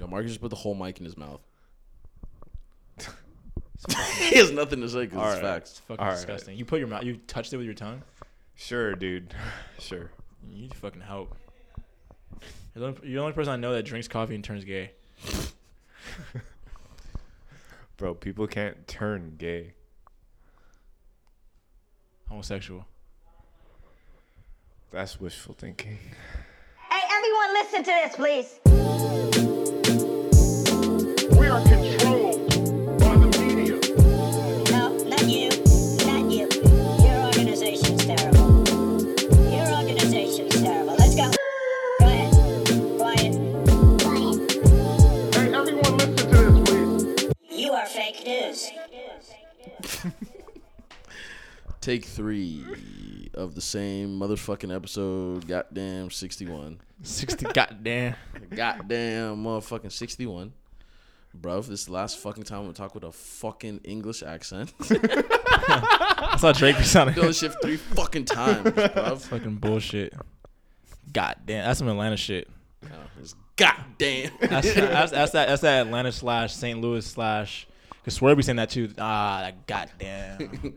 Yo, Marcus just put the whole mic in his mouth. he has nothing to say because it's Alright. facts. It's fucking All right. disgusting. You put your mouth. You touched it with your tongue. Sure, dude. Sure. You need to fucking help. You're the, only, you're the only person I know that drinks coffee and turns gay. Bro, people can't turn gay. Homosexual. That's wishful thinking. Hey, everyone, listen to this, please. Take three of the same motherfucking episode. Goddamn sixty one. Sixty. goddamn. Goddamn motherfucking sixty one. Bro, this is the last fucking time we talk with a fucking English accent. I saw Drake be sounding. Doing shit three fucking times, bro. fucking bullshit. God damn, That's some Atlanta shit. God damn. That's, that's, that's that. That's that Atlanta slash St. Louis slash. Cause Swerve be saying that too. Ah, that goddamn.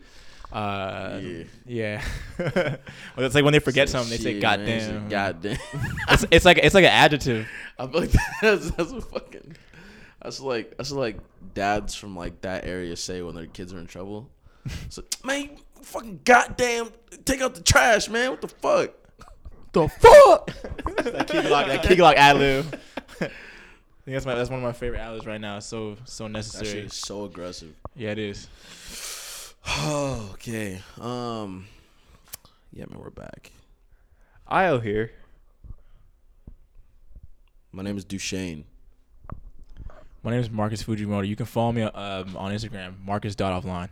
Uh, Yeah. yeah. well, it's like when they forget something, they say Shit, man, it's goddamn. Goddamn. It's, it's like it's like an adjective. I feel like that's that's what fucking that's like that's what like dads from like that area say when their kids are in trouble. So man, you fucking goddamn take out the trash, man. What the fuck? The fuck? that key lock, that key lock ad lib. I think that's my that's one of my favorite ad right now. It's so so That shit necessary. is so aggressive. Yeah, it is. okay. Um. Yeah, man, we're back. I'll here. My name is Duchesne. My name is Marcus Fujimoto. You can follow me um, on Instagram, Marcus.offline.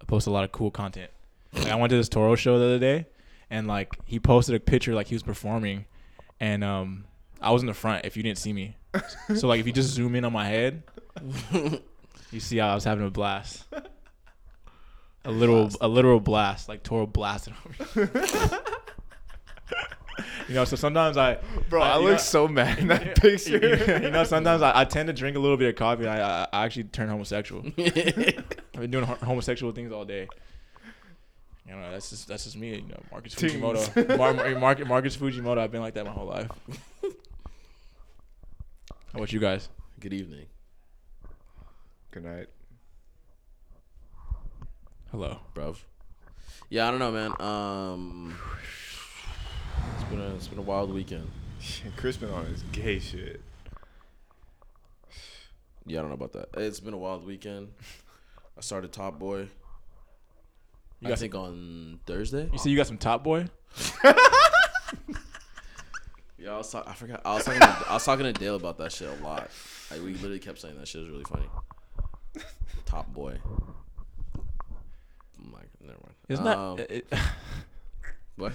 I post a lot of cool content. Like, I went to this Toro show the other day, and like he posted a picture like he was performing, and um, I was in the front. If you didn't see me, so like if you just zoom in on my head, you see how I was having a blast. A literal, a literal blast, like Toro blasted on me. you know, so sometimes I, Bro, I- I, look know- so mad in that picture. you know, sometimes I, I tend to drink a little bit of coffee. And I, I, I actually turn homosexual. I've been doing homosexual things all day. You know, that's just that's just me. You know, Marcus Things. Fujimoto. Mar- Mar- Mar- Marcus Fujimoto. I've been like that my whole life. How about you guys? Good evening. Good night. Hello. bruv. Yeah, I don't know, man. Um, it's been a it's been a wild weekend. Chris been on his gay shit. Yeah, I don't know about that. It's been a wild weekend. I started Top Boy. You I got think on Thursday. You see, you got some Top Boy. Yeah, I was talk- I forgot. I was talking. To, I was talking to Dale about that shit a lot. Like we literally kept saying that shit was really funny. Top Boy. I'm like, never mind. Isn't Um, that it, what?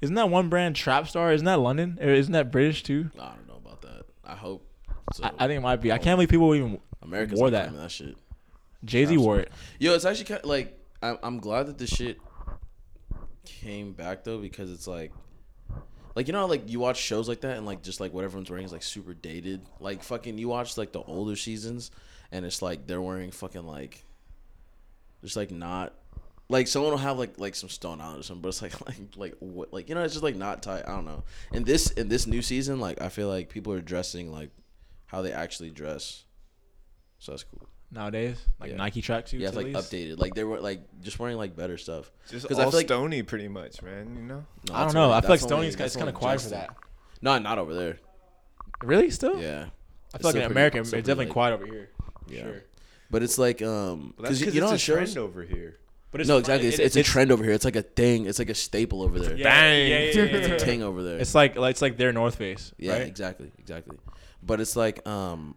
isn't that one brand Trapstar? Isn't that London? Or isn't that British too? I don't know about that. I hope. So. I, I think it might be. I can't believe people even America's wore that. that shit. Jay Z wore it. Yo, it's actually kind of like I'm, I'm glad that this shit came back though because it's like, like you know, like you watch shows like that and like just like what everyone's wearing is like super dated. Like fucking, you watch like the older seasons and it's like they're wearing fucking like, just like not. Like someone will have like like some stone out or something, but it's like like like what like you know it's just like not tight. I don't know. In this in this new season, like I feel like people are dressing like how they actually dress, so that's cool. nowadays, like Yeah. Nike tracksuits. Yeah, it's at like least. updated. Like they were like just wearing like better stuff. Just 'Cause all I feel like- stony, pretty much, man. You know. No, I don't know. only- I feel like that's only- Stoney's kind of only quiet for that. No, not over there. Really? Still? Yeah, I feel like in America, it's definitely quiet over here. Yeah. Sure. But it's like um, because you, you know it's on a shows. trend over here. But No, exactly. It's, it- it's a trend over here. It's like a thing. It's like a staple over there. Yeah, Dang. Yeah, yeah, yeah, It's a yeah. ting over there. It's like like- it's like their North Face. yeah, right? exactly, exactly. But it's like um,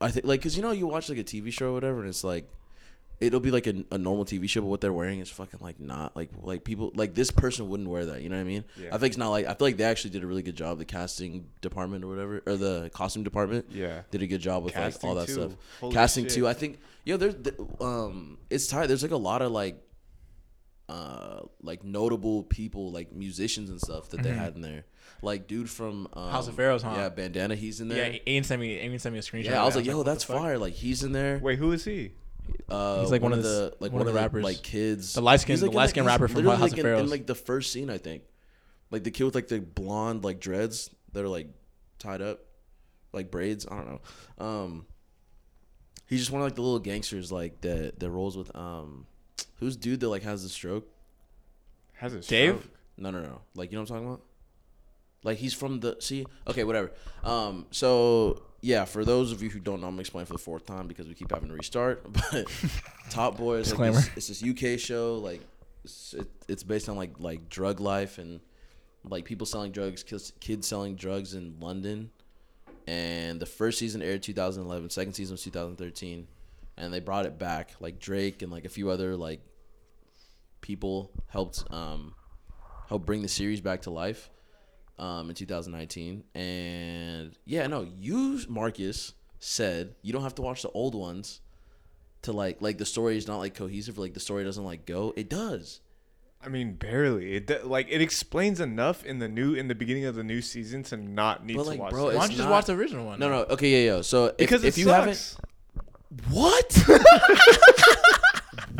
I think like because you know you watch like a TV show or whatever, and it's like it'll be like a, a normal TV show, but what they're wearing is fucking like not like like people like this person wouldn't wear that. You know what I mean? Yeah. I think it's not like I feel like they actually did a really good job. The casting department or whatever, or the costume department. Yeah. did a good job with like all that too. stuff. Holy Casting shit. too. I think yo, there's th- um, it's tight. There's like a lot of like, uh, like notable people, like musicians and stuff that they Mm-hmm. had in there. Like dude from um, House of Pharaohs, huh? Yeah, bandana. He's in there Yeah, there. Aiden sent me. Aiden sent me a screenshot. Yeah, I was like, yo, what that's fire. Like he's in there. Wait, who is he? Uh, He's like one of the the like one one, of the the rappers. like kids. The light-skinned- He's, the in, light-skinned he's rapper from literally, House like, of in, Pharaohs. in like the first scene, I think. Like the kid with like the blonde like dreads that are like tied up, like braids. I don't know. Um, he's just one of like the little gangsters like that that rolls with um, who's dude that like has the stroke? Has a Dave? stroke? No, no, no. Like you know what I'm talking about? Like he's from the see. Okay, whatever. Um, so yeah, for those of you who don't know, I'm explaining for the fourth time because we keep having to restart. But Top Boy is like Disclaimer. this, it's this UK show. Like it's, it, it's based on like like drug life and like people selling drugs, kids, kids selling drugs in London. And the first season aired 2011. Second season was 2013, and they brought it back. Like Drake and like a few other like people helped um help bring the series back to life um in 2019 and yeah no you marcus said you don't have to watch the old ones to like like the story is not like cohesive like the story doesn't like go it does I mean, barely. It like it explains enough in the new in the beginning of the new season to not need But, to like, watch. bro, the- Why don't you just not- watch the original one? no no okay yeah yeah so if, because if it you sucks. haven't what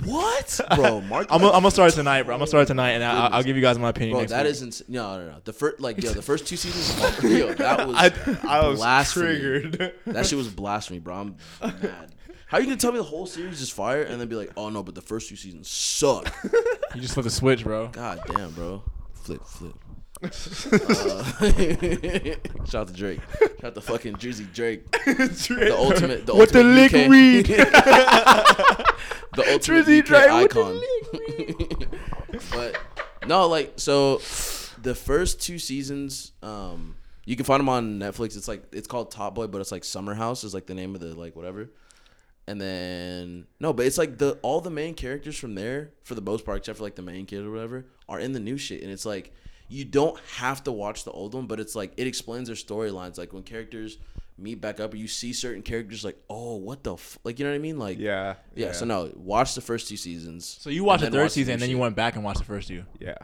what bro mark I'm gonna, start it tonight, bro. I'm gonna start it tonight, and I'll, I'll give you guys my opinion. bro next that week. is ins- no no no the first like yo the first two seasons yo that was I, I was blasphemy. triggered. That shit was blasphemy, bro. I'm mad. How you gonna tell me the whole series is fire and then be like, oh no, but the first two seasons suck? You just flip the switch, bro. God damn, bro. Flip, flip. Uh, shout out to Drake. Shout out to fucking Drizzy Drake. The ultimate, the What the ultimate lick UK read? the ultimate Drizzy UK Drake the icon. but no, like so, the first two seasons, um, you can find them on Netflix. It's like it's called Top Boy, but it's like Summerhouse is like the name of the like whatever. And then no, but it's like the all the main characters from there, for the most part, except for like the main kid or whatever, are in the new shit. And it's like you don't have to watch the old one, but it's like it explains their storylines. Like when characters meet back up, or you see certain characters, like oh, what the f-? like you know what I mean? Like yeah, yeah, so no, watch the first two seasons. So you watched the third watch season, new and then you went back and watched the first two. yeah.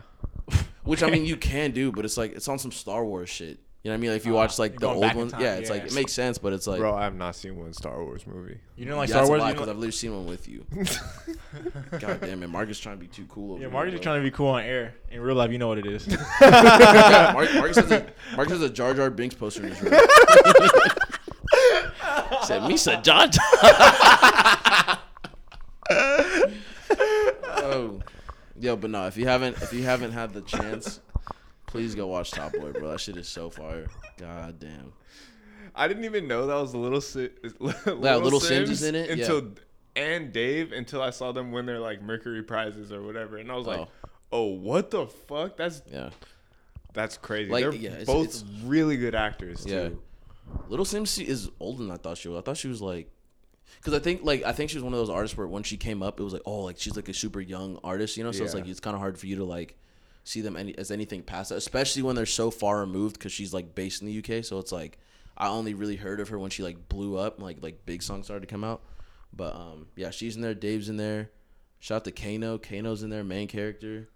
which I mean you can do, but it's like it's on some Star Wars shit. You know what I mean? Like if you uh, watch like the going old back in ones, time, yeah, it's like it makes sense, but it's like Bro, I have not seen one Star Wars movie. You didn't like yeah, Star Wars? a lie You because I've literally seen one with you. God damn it, Marcus trying to be too cool. Over yeah, here, Marcus is trying to be cool on air. In real life, you know what it is. yeah, Mar- Marcus, has a, Marcus has a Jar Jar Binks poster in his room. Said Misa Jar Jar. oh, yo, but no, if you haven't, if you haven't had the chance, please go watch Top Boy, bro. That shit is so fire. God damn. I didn't even know that was the little si- little, Little Simz is in it? until and Dave until I saw them win their like Mercury prizes or whatever, and I was like, Oh. oh, what the fuck? That's Yeah. that's crazy. Like, They're yeah, it's- both it's- really good actors Yeah. too. Little Simz is older than I thought she was. I thought she was like, because I think like I think she was one of those artists where when she came up, it was like, oh, like she's like a super young artist, you know. So it's like it's kind of hard for you to like see them any, as anything past that, especially when they're so far removed because she's like based in the UK. So it's like I only really heard of her when she like blew up, like like big songs started to come out. But um, yeah, she's in there. Dave's in there. Shout out to Kano. Kano's in there, main character.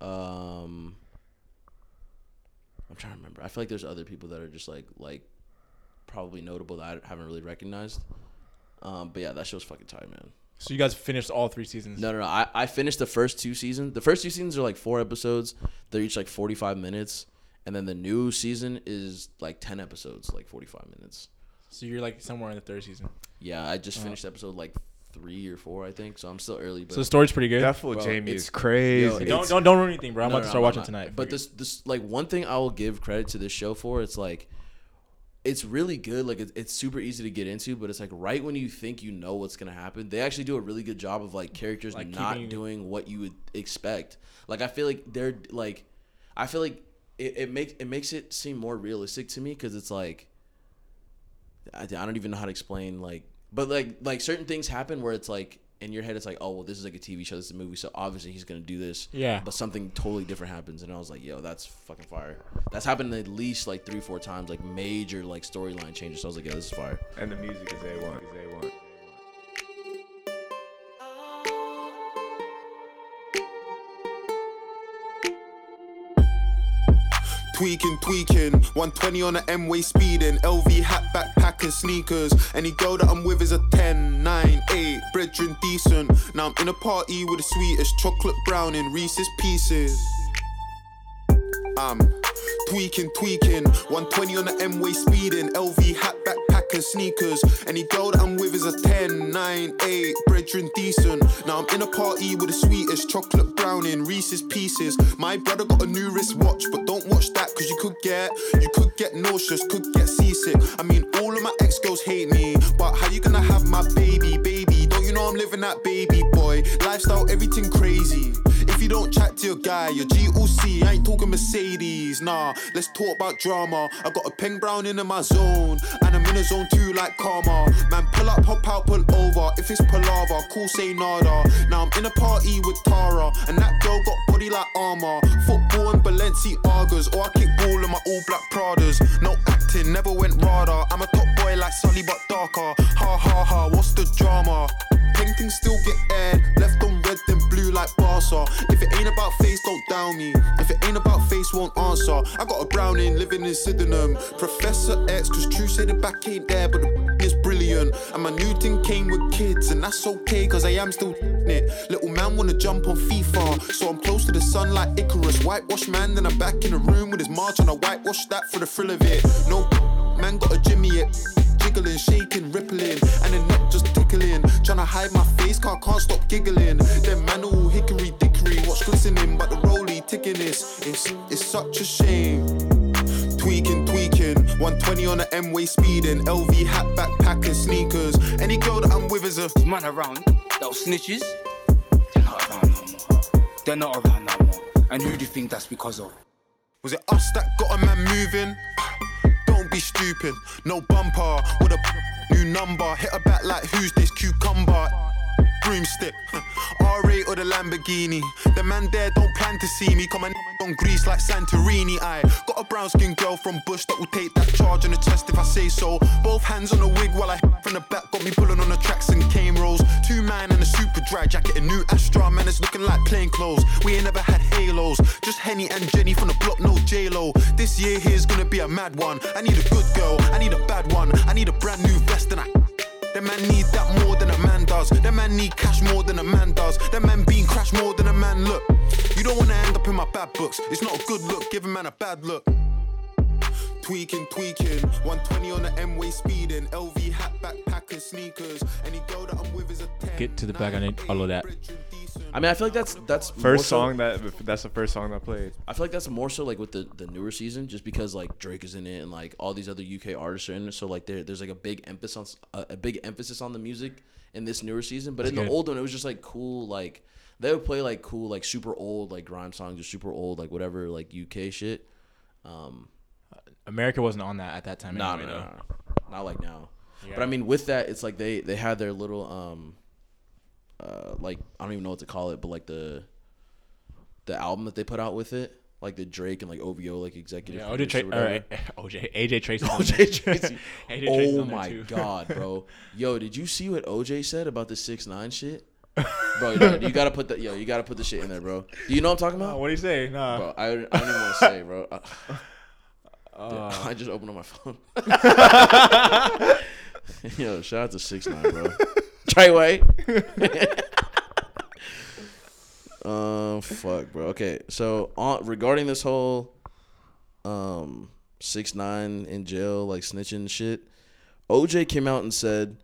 Um, I'm trying to remember. I feel like there's other people that are just like like probably notable that I haven't really recognized. Um, but yeah, that show's fucking tight, man. So you guys finished all three seasons. No, no, no. I, I finished the first two seasons. The first two seasons are like four episodes. They're each like 45 minutes. And then the new season is like 10 episodes, like 45 minutes. So you're like somewhere in the third season. Yeah, I just uh-huh. finished episode like three or four, I think. So I'm still early. But So the story's pretty good. That fool Bro, Jamie it's- is crazy. yo, don't, it's- don't don't ruin anything, bro. I'm No, about to no, start no, watching I'm tonight. not. But this this like one thing I will give credit to this show for, it's like it's really good. Like it's, it's super easy to get into, but it's like right when you think you know what's gonna happen, they actually do a really good job of like characters Like not keeping- doing what you would expect. Like I feel like they're like, I feel like it, it makes it makes it seem more realistic to me because it's like I, I don't even know how to explain like, but like like certain things happen where it's like in your head it's like oh well this is like a TV show this is a movie so obviously he's gonna do this Yeah. but something totally different happens and I was like yo that's fucking fire that's happened at least like three four times like major like storyline changes so I was like yo this is fire and the music is a one. Is a one. Tweaking, tweaking, 120 on the M-way speeding, LV hat, sneakers. Any girl that I'm with is a 10, 9, 8, brethren decent. Now I'm in a party with the sweetest chocolate brown in Reese's Pieces. I'm tweaking, tweaking. 120 on the M-way speeding. LV hat, and sneakers. Any girl that I'm with is a 10, 9, 8, brethren decent. Now I'm in a party with the sweetest chocolate brown in Reese's Pieces. My brother got a new wristwatch, but don't watch that cause you could get, you could get nauseous, could get seasick. I mean, all of my ex-girls hate me, but how you gonna have my baby, baby? Don't you know I'm living that baby boy? Lifestyle, everything crazy. If you don't chat to your guy, your GOC, I ain't talking Mercedes. Nah, let's talk about drama. I got a peng brown in my zone, and I'm in a zone too like karma. Man, pull up, hop out, pull over. If it's palaver, cool, say nada. Now I'm in a party with Tara, and that girl got body like armor. Football and Balenciagas, or I kick ball in my all black Pradas. No acting, never went radar. I'm a top boy like Sully, but darker. Ha ha ha, what's the drama? Paintings still get aired, left on red then blue like Barca. If it ain't about face, don't down me. If it ain't about face, won't answer. I got a browning living in Sydenham. Professor X, cause true say the back ain't there, but the is brilliant. And my new thing came with kids, and that's okay, cause I am still it. Little man wanna jump on FIFA, so I'm close to the sun like Icarus. Whitewash man, then I'm back in the room with his march, and I whitewash that for the thrill of it. No, man got a Jimmy it jiggling, shaking, rippling, and the neck just tickling. Tryna hide my face, car can't stop giggling. Them man all hickory dickory, watch glistening, but the rollie ticking this. It's it's such a shame. Tweaking, tweaking, 120 on the M-way speeding, LV hat, backpack and sneakers. Any girl that I'm with is a man around, little snitches, they're not around no more. They're not around no more. And who do you think that's because of? Was it us that got a man moving? Don't be stupid. No bumper with a new number. Hit a back like who's this cucumber? Broomstick, R8 or the Lamborghini. The man there don't plan to see me. Come and on Greece like Santorini. I got a brown skin girl from Bush that will take that charge on the chest if I say so. Both hands on the wig while I from the back got me pulling on the tracks and cane rolls. Two man and a super dry jacket, a new Astra man. It's looking like plain clothes. We ain't never had halos. Just Henny and Jenny from the block, no J Lo. This year here's gonna be a mad one. I need a good girl, I need a bad one. I need a brand new vest and I. Them man need that more than a man does. Them man need cash more than a man does. Them man being crashed more than a man look. You don't wanna end up in my bad books. It's not a good look, give a man a bad look. Tweaking, tweaking, 120 on the M-way speeding, LV hat, backpack and sneakers. Any girl that I'm with is a 10. Get to the back. I need all of that. I mean, I feel like that's that's more First so- song that that's the first song that played. I feel like that's more so like with the, the newer season, just because like Drake is in it and like all these other UK artists are in it. So like there there's like a big emphasis on a, a big emphasis on the music in this newer season. But in good. the old one, it was just like cool like they would play like cool like super old like grime songs or super old like whatever like UK shit. Um, America wasn't on that at that time. no, anyway, no, no, no, not like now. Yeah. But I mean, with that, it's like they they had their little um, uh, like I don't even know what to call it, but like the the album that they put out with it, like the Drake and like OVO like executive. Yeah, OJ, Tra- or or, OJ, AJ Tracey. OJ Tracy. AJ oh my god, bro. Yo, did you see what OJ said about the six nine shit? Bro, yo, you gotta put that. Yo, you gotta put the shit in there, bro. Do you know what I'm talking about? what do you say? Nah. Bro, I, I don't even want to say, bro. Uh, Uh, I just opened up my phone. Yo, shout out to six nine, bro. Treyway. um, fuck, bro. Okay, so on regarding this whole um six nine in jail like snitching shit, OJ came out and said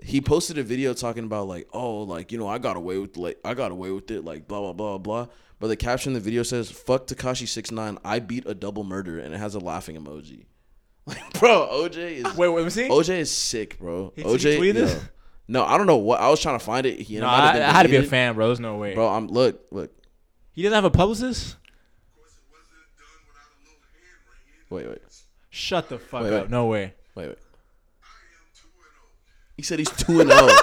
he posted a video talking about like, oh, like you know, I got away with like I got away with it, like blah blah blah blah. But the caption of the video says, "Fuck Tekashi six nine, I beat a double murder," and it has a laughing emoji. Bro, OJ is Wait, wait, let me see. OJ is sick, bro. He- he OJ, tweeted yo. this? no, I don't know what I was trying to find it. He, it no, have I, I had to be a fan, bro. There's no way. bro. I'm look, look, He doesn't have a publicist. wait, wait, Shut the fuck Wait, up. wait. No way. wait, wait. He said he's two and oh. zero.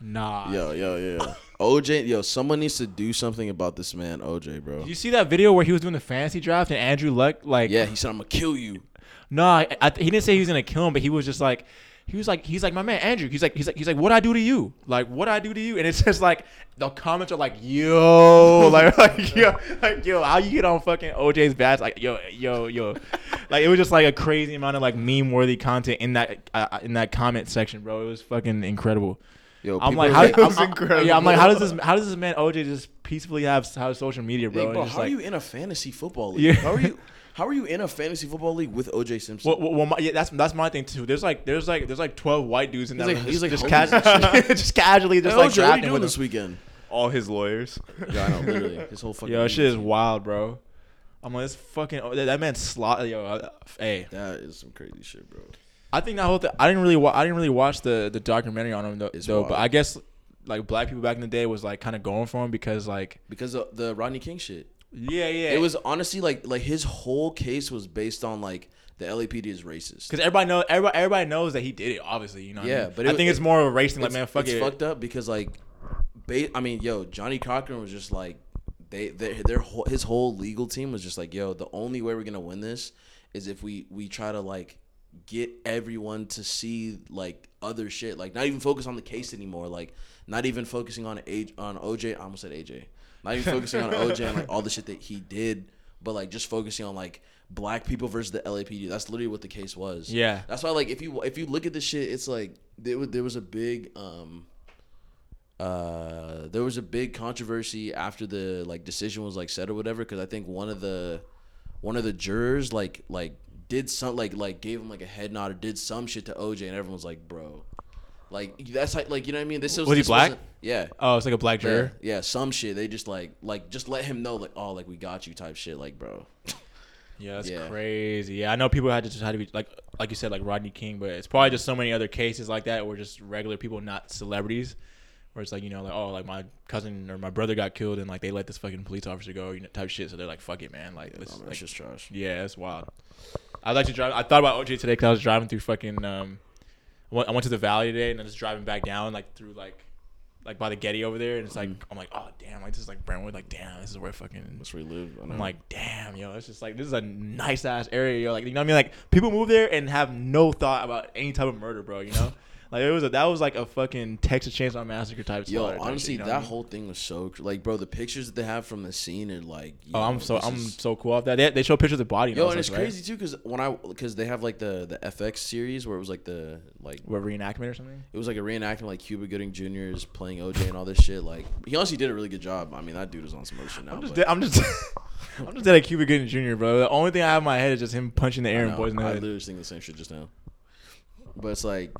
Nah. Yo, yo, yo. OJ, yo, someone needs to do something about this man, OJ, bro. Did you see that video where he was doing the fantasy draft and Andrew Luck like Yeah, he said I'm gonna kill you. No, I, I, he didn't say he was gonna kill him, but he was just like he was like, he's like, my man Andrew. He's like, he's like, he's like, what I do to you? Like, what I do to you? And it's just like the comments are like, yo, like, like yo, like yo, how you get on fucking OJ's badge? Like, yo, yo, yo, like it was just like a crazy amount of like meme worthy content in that uh, in that comment section, bro. It was fucking incredible. Yo, I'm like, how, like- I'm, I'm- incredible. yeah, I'm like, how does this, how does this man OJ just peacefully have have social media, bro? Hey, bro, how like, are you in a fantasy football league? Yeah. How are you? How are you in a fantasy football league with OJ Simpson? Well, well, well my, yeah, that's that's my thing too. There's like there's like there's like twelve white dudes in He's that like- he's just, like just, homeless casually, just casually, just Hey, like OJ, what are you drafting doing with this them. weekend? All his lawyers. Yeah, I know, literally. His whole fucking. Yo, that league shit is wild, bro. I'm like, this fucking oh, that, that man slot. Yo, uh, hey, That is some crazy shit, bro. I think that whole thing. I didn't really, wa- I didn't really watch the the documentary on him though. Though but. I guess like black people back in the day was like kind of going for him because like Because of the Rodney King shit. yeah, yeah, It was honestly like like his whole case was based on like the LAPD is racist. because everybody know everybody everybody knows that he did it. Obviously, you know. what I Yeah, mean? but I it- think it's more of a race thing. Like man, fuck it's it. fucked up because like, ba- I mean, yo, Johnnie Cochran was just like, they, they their whole, his whole legal team was just like, yo, the only way we're gonna win this is if we we try to like get everyone to see like other shit, like not even focus on the case anymore, like not even focusing on age on OJ. I almost said AJ. Not even focusing on OJ and like all the shit that he did, but like just focusing on like black people versus the LAPD. That's literally what the case was. Yeah. That's why like if you if you look at this shit, it's like there was there was a big um uh there was a big controversy after the like decision was like said or whatever because I think one of the one of the jurors like like did some like like gave him like a head nod or did some shit to OJ and everyone was like bro like that's like like you know what I mean this was, Was he this black? yeah Oh, it's like a black yeah, juror. yeah some shit they just like like just let him know like oh like we got you type shit like bro Yeah, that's Yeah. crazy. Yeah, I know people had to just had to be like like you said, like Rodney King, but it's probably just so many other cases like that where just regular people, not celebrities, where it's like you know, like oh, like my cousin or my brother got killed, and like they let this fucking police officer go, you know, type shit. So they're like, fuck it, man. Like, let's, Oh, like that's just trash yeah, it's wild. I like to drive. I thought about OJ today because I was driving through fucking. Um, I went, to the valley today, and I was driving back down like through like. Like by the Getty over there, and it's like I'm like, oh damn, like this is like Brentwood, like damn, this is where fucking that's where he live. I'm like, damn, yo, it's just like this is a nice ass area, yo. Like, you know what I mean? Like, people move there and have no thought about any type of murder, bro. You know, like it was a, that was like a fucking Texas Chainsaw Massacre type. Yo, honestly, shit, you know that I mean? whole thing was so like, bro. The pictures that they have from the scene are like, Oh, yo, I'm so I'm is- so cool off that. They, they show pictures of the body. Yo, I was and it's right? crazy too, cause when I, cause they have like the the FX series where it was like the like What reenactment or something? it was like a reenactment like Cuba Gooding Jr. is playing OJ and all this shit. Like he honestly did a really good job. I mean, that dude is on some shit now. I'm just, dead, I'm just, I'm just dead at Cuba Gooding Jr., bro. The only thing I have in my head is just him punching the air and know, boys in the I head. literally was thinking the same shit just now. But it's like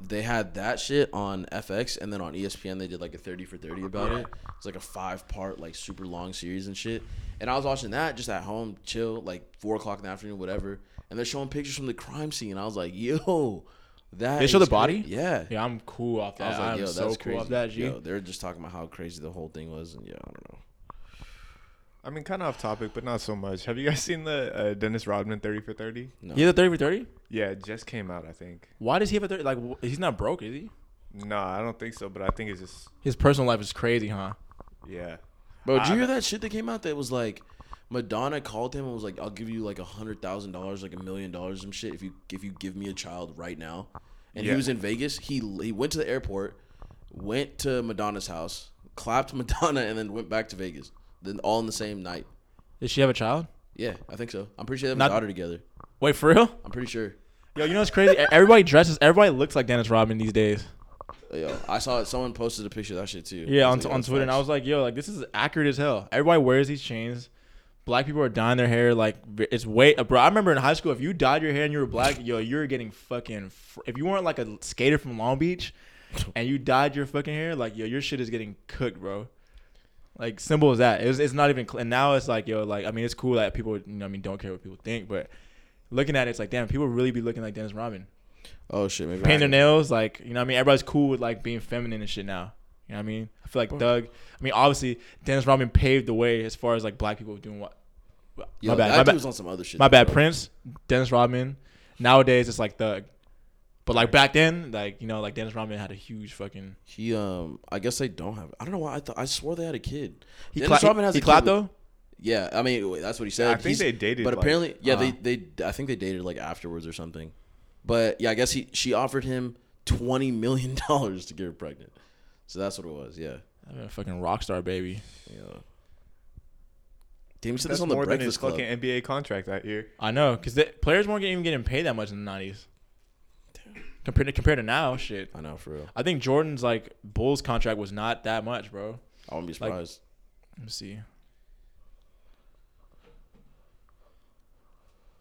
they had that shit on FX, and then on ESPN they did like a thirty for thirty about it. It's like a five part, like super long series and shit. And I was watching that just at home, chill, like four o'clock in the afternoon, whatever. And they're showing pictures from the crime scene. I was like, yo, that They show the body? cra- Yeah. Yeah, I'm cool off I that. was like, I'm yo, so that's cool off that, G. Yo, they're just talking about how crazy the whole thing was, and yeah, I don't know. I mean, kind of off topic, but not so much. Have you guys seen the uh, Dennis Rodman 30 for 30? No. He has a 30 for 30? Yeah, it just came out, I think. Why does he have a 30? Like, wh- he's not broke, is he? No, I don't think so, but I think it's just, His personal life is crazy, huh? yeah. Bro, did you I- hear that shit that came out that was like Madonna called him and was like, "I'll give you like a hundred thousand dollars, like a million dollars, some shit if you if you give me a child right now." And Yeah. he was in Vegas. He he went to the airport, went to Madonna's house, clapped Madonna, and then went back to Vegas. Then all in the same night. Does she have a child? Yeah, I think so. I'm pretty sure they have Not- a daughter together. Wait, for real? I'm pretty sure. Yo, you know what's crazy? Everybody dresses. Everybody looks like Dennis Rodman these days. Yo, I saw it. Someone posted a picture of that shit too. Yeah, I on, was like, on yo, Twitter, and I facts. was like, yo, like this is accurate as hell. Everybody wears these chains. Black people are dyeing their hair like it's way, uh, bro. I remember in high school, if you dyed your hair and you were black, yo, you were getting fucking. Fr- if you weren't like a skater from Long Beach, and you dyed your fucking hair, like yo, your shit is getting cooked, bro. Like simple as that. It's, it's not even. Cl- and now it's like yo, like I mean, it's cool that people, you know, I mean, don't care what people think, but looking at it, it's like damn, people really be looking like Dennis Rodman. Oh shit, maybe. Paint their nails, like you know, what I mean, everybody's cool with like being feminine and shit now. You know what I mean? I feel like Doug. I mean, obviously, Dennis Rodman paved the way as far as like black people doing what. Yo, my bad. that My bad. was on some other shit. My though, bad. bro. Prince, Dennis Rodman. Nowadays, it's like Thug. But like back then, like you know, like Dennis Rodman had a huge fucking. He um, I guess they don't have. I don't know why. I thought I swore they had a kid. He, Dennis cla- Rodman has he a kid clapped with- though. Yeah, I mean wait, that's what he said. I think they dated, but like- apparently, yeah, Uh. they they I think they dated like afterwards or something. But yeah, I guess he she offered him twenty million dollars to get her pregnant. So that's what it was. Yeah. I'm a fucking rock star, baby. Yeah. Damn, you said That's this on the more than his Breakfast Club. fucking NBA contract that year. I know, because players weren't even getting paid that much in the '90s. Compared to compared to now, shit. I know for real. I think Jordan's like Bulls contract was not that much, bro. I wouldn't be Like- surprised. Let me see.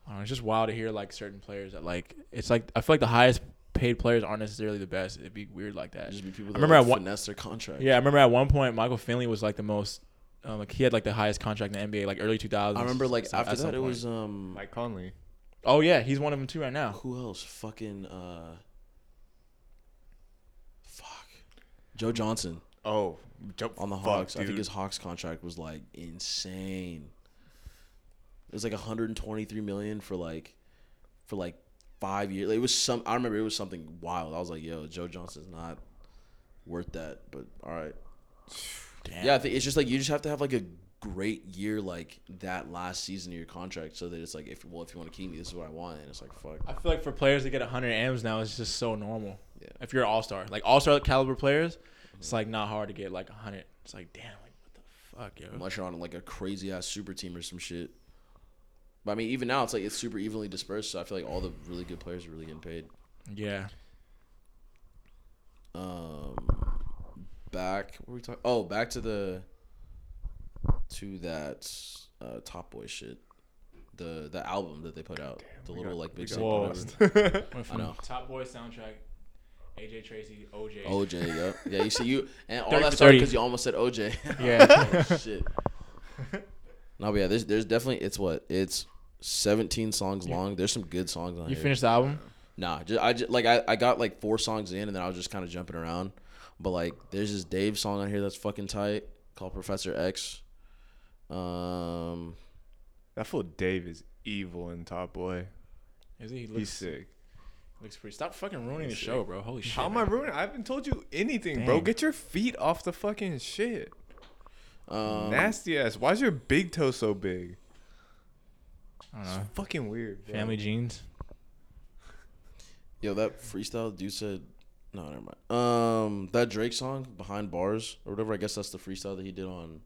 I don't know, it's just wild to hear like certain players that like it's like I feel like the highest paid players aren't necessarily the best. It'd be weird like that. It'd just be people I that remember like, at one- finesse their contract. Yeah, I remember at one point Michael Finley was like the most, um, like he had like the highest contract in the NBA, like early 2000s. I remember like So- after at some that it point. was um Mike Conley. Oh yeah, he's one of them too right now. who else? Fucking uh fuck. Joe Johnson Oh, jump on the fuck, Hawks. I think his Hawks contract was like insane. It was like 123 million for like for like 5 years. It was some I remember it was something wild. I was like, "Yo, Joe Johnson's not worth that." But all right. Damn. Yeah, I think it's just like you just have to have like a great year like that last season of your contract so that it's like if well if you want to keep me this is what I want and it's like fuck. I feel like for players to get 100 M's now is just so normal. Yeah. If you're an all star, like all star caliber players, it's like not hard to get like 100. It's like damn, like what the fuck, yo. unless you're on like a crazy ass super team or some shit. But I mean, even now it's like it's super evenly dispersed. So I feel like all the really good players are really getting paid. Yeah. Um, back what were we talking? Oh, back to the to that uh, Top Boy shit. The the album that they put out, the little like big got Sick lost. whatever. Went from know. Top Boy soundtrack, AJ Tracey, OJ. OJ, yep. Yeah, you see you and all 30 that for started because you almost said OJ. Yeah. oh, shit. No, but yeah, there's there's definitely it's what it's 17 songs long. There's some good songs on it. You here. finished the album? Nah, just, I just like I, I got like four songs in and then I was just kind of jumping around. But like there's this Dave song on here that's fucking tight called Professor X. Um That fool Dave is evil in Top Boy. Is he? He He's looks, sick. looks pretty. Stop fucking ruining the show, bro. Holy shit. How am I man. ruining? I haven't told you anything, bro. Dang. Get your feet off the fucking shit. um Nasty ass. Why's your big toe so big? I don't It's know. fucking weird. bro. Family jeans. yo that freestyle dude said no, never mind. Um that Drake song Behind Barz or whatever, I guess that's the freestyle that he did on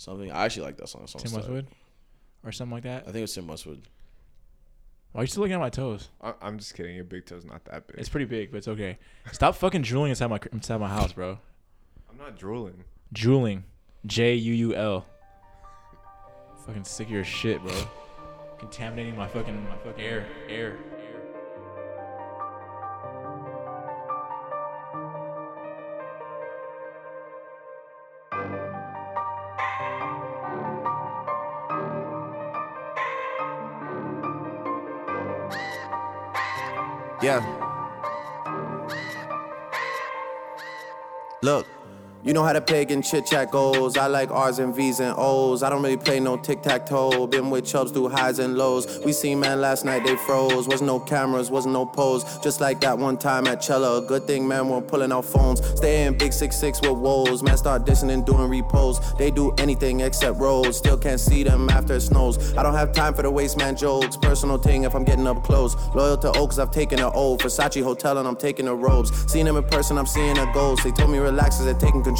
something. I actually like that song. That song's Tim tight. Westwood, or something like that. I think it was Tim Westwood. Why are you still looking at my toes? I- I'm just kidding. Your big toe's not that big. It's pretty big, but it's okay. Stop fucking drooling inside my inside my house, bro. I'm not drooling. Drooling, J U U L. Fucking sick of your shit, bro. Contaminating my fucking my fucking air, air, you know how the pagan chit chat goes. I like R's and V's and O's. I don't really play no tic tac toe. Been with chubs through highs and lows. We seen man last night, they froze. Wasn't no cameras, wasn't no pose. Just like that one time at Cella. Good thing, man, we're pulling out phones. Stay in big six six with woes. Man, start dissing and doing repos. They do anything except rolls. Still can't see them after it snows. I don't have time for the waste man jokes. Personal thing if I'm getting up close. Loyal to Oaks, I've taken an O. Versace Hotel and I'm taking the robes. Seen them in person, I'm seeing a ghost. They told me relax as they're taking control.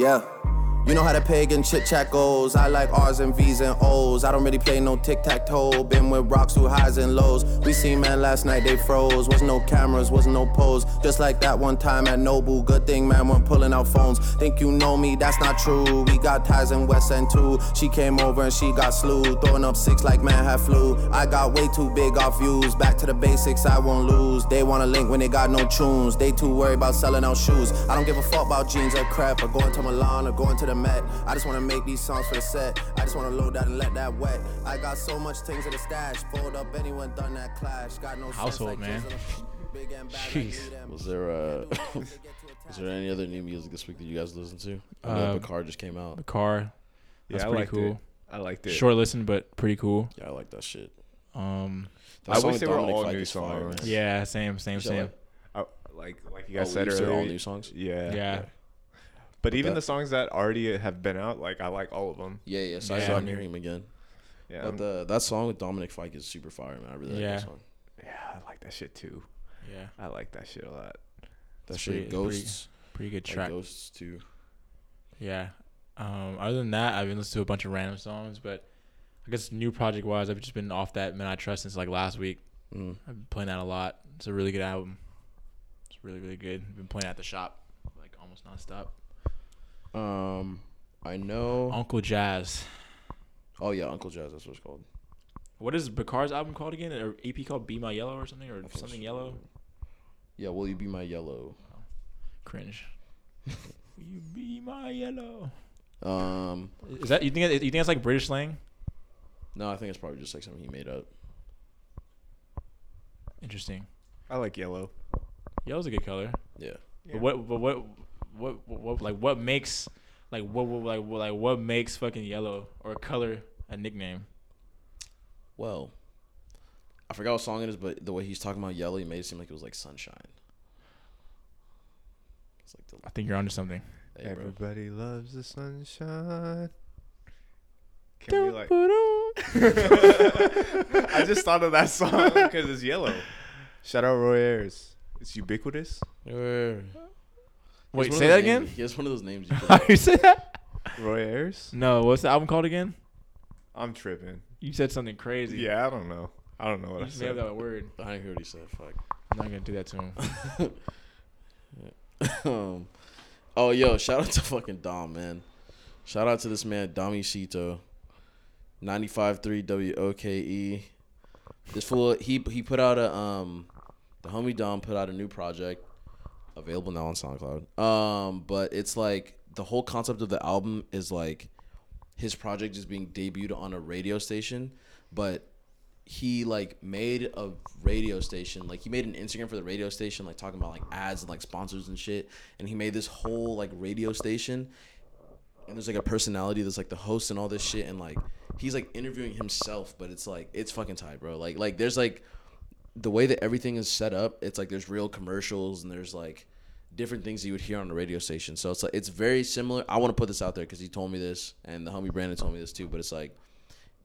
Yeah. You know how the pagan chit chat goes. I like R's and V's and O's. I don't really play no tic tac toe. Been with rocks through highs and lows. We seen man last night, they froze. Wasn't no cameras, wasn't no pose. Just like that one time at Nobu. Good thing, man, we're pulling out phones. Think you know me, that's not true. We got ties in West End too. She came over and she got slew. Throwing up six like man had flu. I got way too big off views. Back to the basics, I won't lose. They wanna link when they got no tunes. They too worried about selling out shoes. I don't give a fuck about jeans or crap or going to Milan or going to the have met. I just wanna make these songs for the set. I just wanna load that and let that wet. I got so much things in the stash. Fold up anyone done that clash. Got no sense Household, like man. Jizz on a- Big and bad Jeez. Was there uh was there any other new music this week that you guys listened to? I know Uh, Bakar just came out. The car. That's yeah, I pretty liked cool. it. I liked it. Short listen, but pretty cool. Yeah, I like that shit. Um, That I song wish with they were Dominic all Fike new is fire, songs. yeah, same, same, You said same. I, like like you Oh, guys said you said earlier. all new songs? Yeah. Yeah. But even that- the songs that already have been out, like I like all of them. Yeah, yeah. So I Yeah. started hearing him again. Yeah. But the that song with Dominic Fike is super fire, man. I really like Yeah. that song. yeah, I like that shit too. Yeah, I like that shit a lot. That It's shit, pretty- Ghosts, pretty good like track. Ghosts too. Yeah. Um, other than that, I've been listening to a bunch of random songs, but I guess new project wise, I've just been off that Men I Trust since like last week. Mm. I've been playing that a lot. It's a really good album. It's really really good. I've been playing at the shop like almost nonstop. Um, I know. Uncle Jazz. Oh yeah, Uncle Jazz. That's what it's called. What is Bakar's album called again? Or EP called Be My Yellow or something or something so. yellow? Yeah, will you be my yellow? Cringe. Will you be my yellow? Um, Is that you think it, you think it's like British slang? no, I think it's probably just like something he made up. Interesting. I like yellow. Yellow's a good color. Yeah. But what, but what, what, what, what, like, what makes, like, what, what, like, what, like, what makes fucking yellow or color a nickname? Well, I forgot what song it is, but the way he's talking about yellow, he made it seem like it was like sunshine. It's like the I think you're onto something. hey, bro. Everybody loves the sunshine. Can we like? I just thought of that song because it's yellow. Shout out Roy Ayers. It's ubiquitous. He Wait, has one of say that names- again. He has one of those names. You How you say that? Roy Ayers. No, what's the album called again? I'm tripping. You said something crazy. Yeah, I don't know. I don't know what You I just made up said. that word. I didn't hear what he said. Fuck. I'm not gonna do that to him. um, oh, yo, shout out to fucking Dom, man. Shout out to this man, Dami Sito. 95.3 WOKE. E. This fool, he he put out a um, the homie Dom put out a new project, available now on SoundCloud. Um, but it's like the whole concept of the album is like his project is being debuted on a radio station, but he like made a radio station like he made an instagram for the radio station like talking about like ads and like sponsors and shit and he made this whole like radio station and there's like a personality that's like the host and all this shit and like he's like interviewing himself but it's like it's fucking tight bro like like there's like the way that everything is set up it's like there's real commercials and there's like different things you would hear on the radio station so it's like it's very similar i want to put this out there because he told me this and the homie brandon told me this too but it's like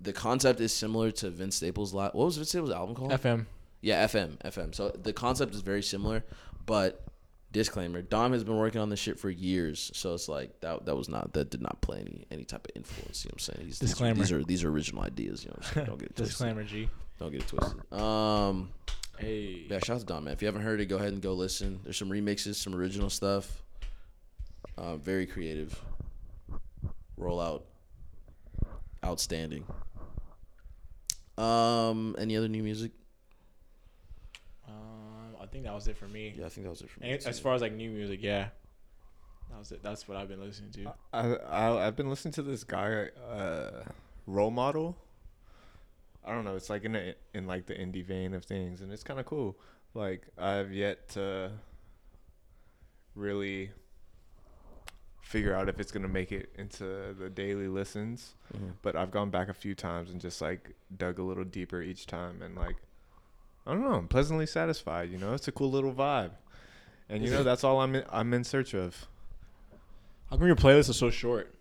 the concept is similar to Vince Staples' la- what was Vince Staples' album called? FM. Yeah, FM, FM. So the concept is very similar, but disclaimer: Dom has been working on this shit for years, so it's like that that was not that did not play any any type of influence. You know what I'm saying? These, these are- Disclaimer. These are, these are original ideas. You know what I'm saying? Don't get it twisted. Disclaimer, G. Don't get it twisted. Um, Hey. yeah, shout out to Don, man. If you haven't heard it, go ahead and go listen. There's some remixes, some original stuff. Uh, very creative. Rollout. Outstanding. Um, any other new music? Um, I think that was it for me. Yeah, I think that was it for me. And too. as far as like new music, yeah. That was it. That's what I've been listening to. I, I I've been listening to this guy, uh, role model. I don't know. It's like in a, in like the indie vein of things, and it's kind of cool. Like I've yet to really figure out if it's gonna make it into the daily listens, Mhm. but I've gone back a few times and just like dug a little deeper each time, and like I don't know, I'm pleasantly satisfied. You know, it's a cool little vibe, and you know that's all I'm in, I'm in search of. How come your playlist is so short?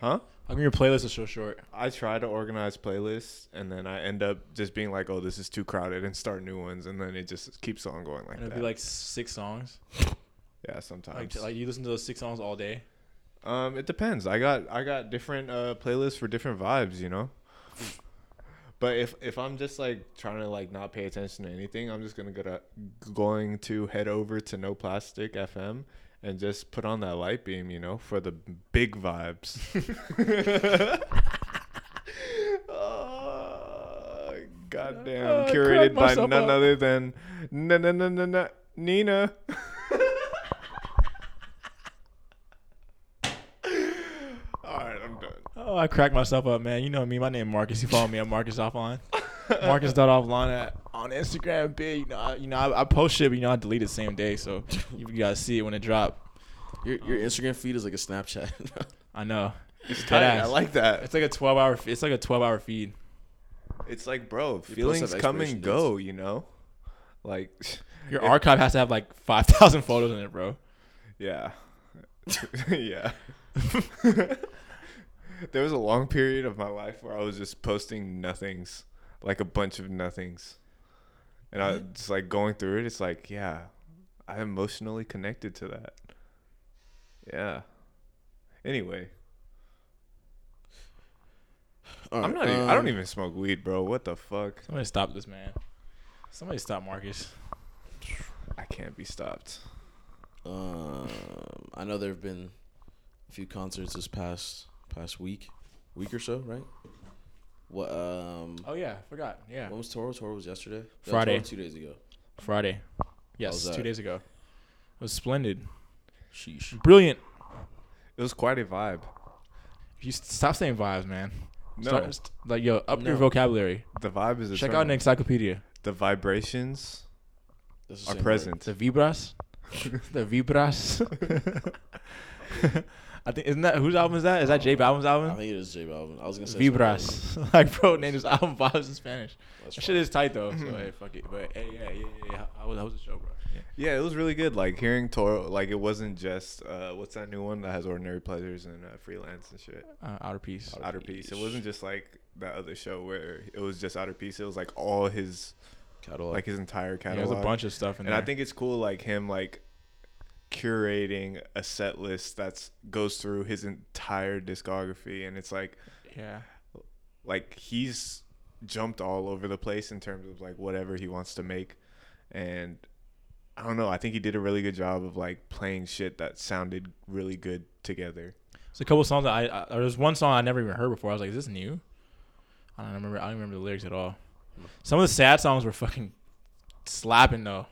Huh? How come your playlist is so short? I try to organize playlists and then I end up just being like, oh, this is too crowded and start new ones. And then it just keeps on going like that. And it'd that. be like six songs. yeah, Like, sometimes. like you listen to those six songs all day. um, it depends. I got I got different uh, playlists for different vibes, you know. But if if I'm just like trying to like not pay attention to anything, I'm just gonna go to going to head over to No Plastic FM and just put on that light beam, you know, for the big vibes. oh, goddamn, Uh, curated by none up. other than na na na na na Nina. All right, I'm done. Oh, I cracked myself up, man. You know me. My name is Marcus. You follow me at Marcus Offline. Marcus dot offline at on Instagram. Big. You know, I, you know, I, I post shit, but you know, I delete it same day, so you gotta see it when it drop. Your your Instagram feed is like a Snapchat. I know. It's Dead tight. I like that. It's like a twelve hour. It's like a twelve hour feed. It's like, bro, post feelings have come and go. You know, like, Your if- archive has to have like five thousand photos in it, bro. Yeah. yeah. there was a long period of my life where I was just posting nothings, like a bunch of nothings. And I just like going through it, it's like, yeah, I'm emotionally connected to that. Yeah. Anyway, All I'm right, not even, I don't um, even smoke weed, bro. What the fuck? Somebody stop this man. Somebody stop Marcus. I can't be stopped. Um, I know there have been a few concerts this past past week, week or so, right? What? Um, Oh yeah, forgot. Yeah, when was Toro? Toro was yesterday. No, Friday. Toro two days ago. Friday. Yes, was two that? days ago. It was splendid, Sheesh. brilliant. It was quite a vibe. You stop saying vibes, man. No, Start- st- like yo, up your vocabulary. the vibe is Check out an encyclopedia. the vibrations are same word. present. The vibras, the vibras. I think isn't that whose album is that? Is that J Balvin's album? I album? think it is J Balvin. I was gonna say something else. Vibras. like bro, name his album vibes in Spanish. That shit is tight though. So hey, fuck it. But hey, yeah, yeah, yeah. yeah. How, how was, how was the show, bro? Yeah. Yeah, it was really good. Like hearing Toro, like it wasn't just uh, what's that new one that has ordinary pleasures and uh, freelance and shit. Uh, outer peace. Outer Peace. It wasn't just like that other show where it was just Outer Peace. It was like all his, Catalog. like his entire Yeah, catalog. there's a bunch of stuff in and there. I think it's cool, like him, like curating a set list that's goes through his entire discography, and it's like, yeah. like he's jumped all over the place in terms of like whatever he wants to make, and I don't know. I think he did a really good job of like playing shit that sounded really good together. There's a couple songs that I, I there's one song I never even heard before. I was like, is this new? I don't remember. I don't remember the lyrics at all. Some of the sad songs were fucking slapping though.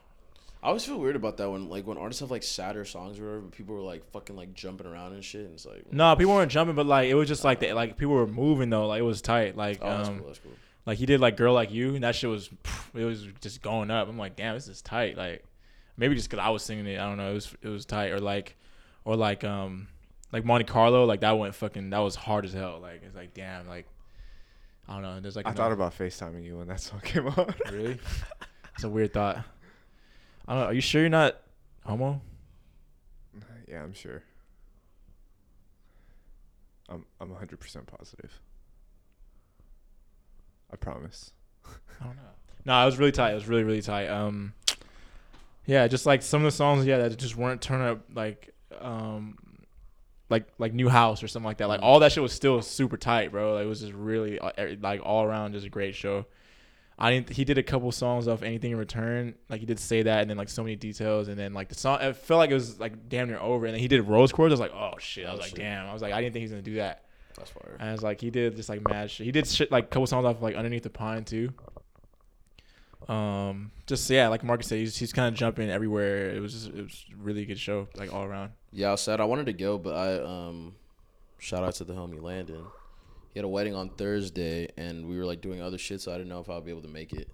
I always feel weird about that when like when artists have like sadder songs or whatever, but people were like fucking like jumping around and shit. And it's like, No, people weren't jumping, but like it was just like the, like people were moving though. Like it was tight. Like oh, that's um, cool. That's cool. like he did like "Girl Like You," and that shit was it was just going up. I'm like, damn, this is tight. Like maybe just because I was singing it, I don't know. It was it was tight. Or like or like um like Monte Carlo, like that went fucking that was hard as hell. Like it's like damn, like I don't know. There's like I no- thought about FaceTiming you when that song came on. really. It's a weird thought. I don't know. Are you sure you're not homo? yeah, I'm sure. I'm I'm 100% positive. I promise. I don't know. No, it was really tight. It was really really tight. Um, yeah, just like some of the songs, yeah, that just weren't turning up like um, like like New House or something like that. Like all that shit was still super tight, bro. Like, it was just really like all around just a great show. I didn't. He did a couple songs off Anything in Return. Like he did say that, and then like so many details, and then like the song. It felt like it was like damn near over, and then he did Rose Quartz. I was like, oh shit. I was Oh, like, shit. damn. I was like, I didn't think he was gonna do that. That's fire. And it's like he did just like mad shit. He did shit like a couple songs off like underneath the pine too. Um, just yeah, like Marcus said, he's, he's kind of jumping everywhere. It was just it was a really good show, like all around. Yeah, I was sad. I wanted to go, but I um, shout out to the homie Landon. He had a wedding on Thursday, and we were like doing other shit, so I didn't know if I'd be able to make it.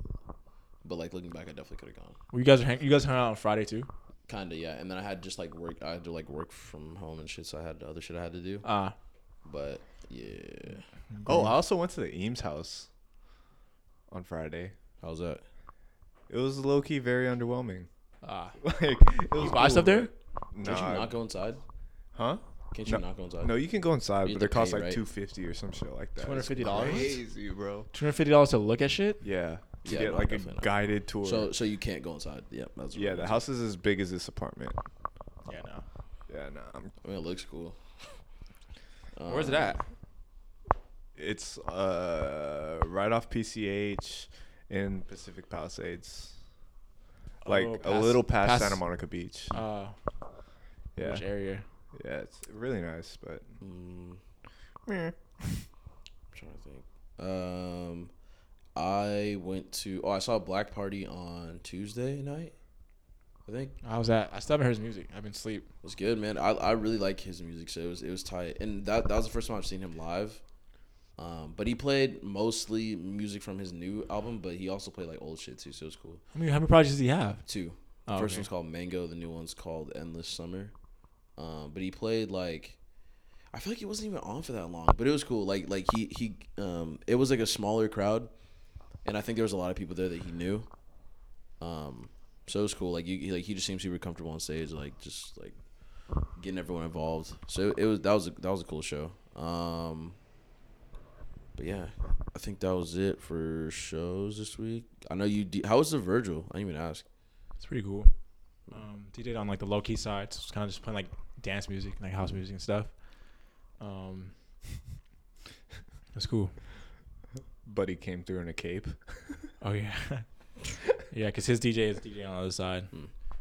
But like looking back, I definitely could have gone. Well, you guys are hang- you guys hung out on Friday too. Kinda, yeah. And then I had just like work. I had to like work from home and shit, so I had other shit I had to do. Ah, But yeah, Oh, I also went to the Eames house on Friday. how's that? It was low key very underwhelming. ah. Like it was buy stuff there? Can't Nah, you not go inside? huh? Can't you No. not go inside? No, you can go inside, You but have it to costs pay, like right? two fifty or some shit like that. It's $250? Crazy, bro. Two hundred fifty dollars to look at shit. Yeah, to Yeah, get no, like a definitely not. guided tour. So so you can't go inside. Yeah, that's what yeah, the house is as big as this apartment. Yeah, no. Yeah, no, I'm, I mean, it looks cool. Where's it at? it's uh right off PCH in Pacific Palisades, like Oh, a past- little past, past- Santa Monica Beach. Uh, yeah, which area? Yeah, it's really nice, but Mm, I'm trying to think. Um, I went to. Oh, I saw black party on Tuesday night. I think I was at. I still haven't heard his music. I've been asleep. it was good, man. I I really like his music, so it was it was tight. And that that was the first time I've seen him live. Um, but he played mostly music from his new album, but he also played like old shit too, so it was cool. I mean, how many projects does he have? Two. The Oh, first okay. one's called Mango. The new one's called Endless Summer. Um, but he played like, I feel like he wasn't even on for that long, but it was cool. Like like he he um, it was like a smaller crowd, and I think there was a lot of people there that he knew. Um, so it was cool. Like you like he just seemed super comfortable on stage, like just like getting everyone involved. So it was that was a, that was a cool show. Um, but yeah, I think that was it for shows this week. I know you. D- how was the Virgil? I didn't even ask. It's pretty cool. Um, did it on like the low key side, so it's kind of just playing like dance music, like house music and stuff. Um, that's cool. Buddy came through in a cape. Oh yeah, yeah, because his DJ is DJ on the other side,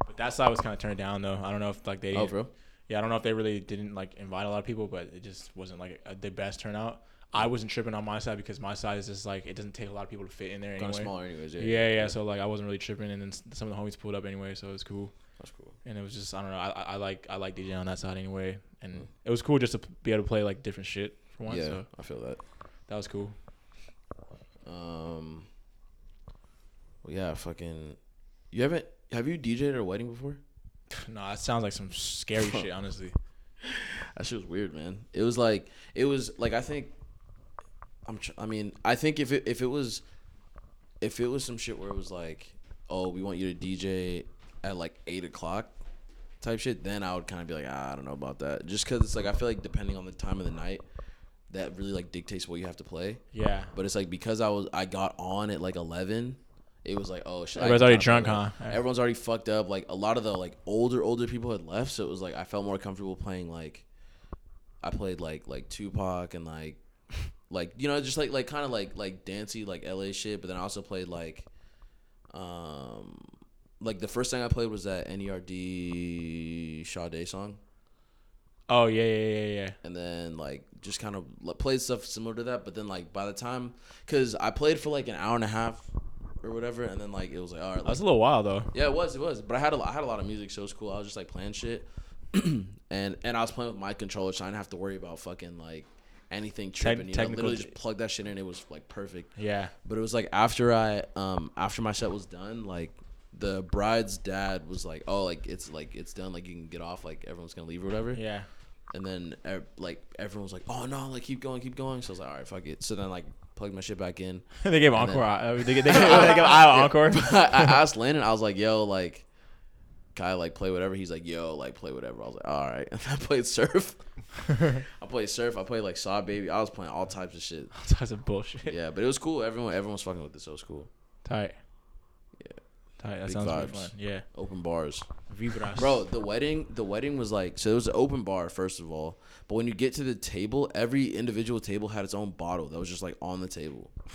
but that side was kind of turned down though. I don't know if like they Hmm. Oh, didn't- bro. Yeah, I don't know if they really didn't like invite a lot of people, but it just wasn't like a, the best turnout. I wasn't tripping on my side because my side is just like it doesn't take a lot of people to fit in there Kinda smaller anyways, yeah, Yeah, yeah, yeah, yeah. So like I wasn't really tripping, and then some of the homies pulled up anyway, so it was cool. That's cool. And it was just I don't know. I, I- like I like DJ on that side anyway, and Mm. it was cool just to be able to play like different shit for once. Yeah, so I feel that. that was cool. Um. Well, yeah, fucking. You haven't? Have you DJed at a wedding before? No, that sounds like some scary shit, honestly. That shit was weird, man. It was like it was like I think. I'm. Tr- I mean, I think if it if it was, if it was some shit where it was like, oh, we want you to DJ at like eight o'clock, type shit, then I would kind of be like, ah, I don't know about that. Just because it's like I feel like depending on the time of the night, that really like dictates what you have to play. Yeah. But it's like because I was I got on at like eleven. It was like oh shit. I Everybody's already drunk, huh? Yeah. Everyone's already fucked up. Like a lot of the like older older people had left, so it was like I felt more comfortable playing like. I played like like Tupac and like like you know just like like kind of like like dancey like LA shit, but then I also played like um like the first thing I played was that NERD Sade song. Oh yeah, yeah, yeah, yeah. And then like just kind of like, played stuff similar to that, but then like by the time, cause I played for like an hour and a half or whatever, and then like it was like all right, That was a little while though. yeah, it was, it was. But I had a, I had a lot of music, so it was cool. I was just like playing shit, and and I was playing with my controller, so I didn't have to worry about fucking like anything tripping. you know, literally just plug that shit in. It was like perfect. Yeah. But it was like after I um after my set was done, like the bride's dad was like, oh, like it's like it's done, like you can get off, like everyone's gonna leave or whatever. Yeah. And then ev- like everyone was like, oh no, like keep going, keep going. So I was like, all right, fuck it. So then like plugged my shit back in. They gave encore. then- uh, they, they, they, they gave Iowa encore. I, I asked Landon, I was like, yo, like, can I like play whatever? He's like, yo, like play whatever. I was like, all right. And I played surf. I played surf. I played like SahBabii. I was playing all types of shit. All types of bullshit. Yeah, but it was cool. Everyone, everyone was fucking with it, so it was cool. Tight. Yeah. Tight. That Big sounds pretty vibes. fun. Yeah. Open bars. Vibras. Bro, the wedding, the wedding was like so. It was an open bar first of all, but when you get to the table, every individual table had its own bottle that was just like on the table. I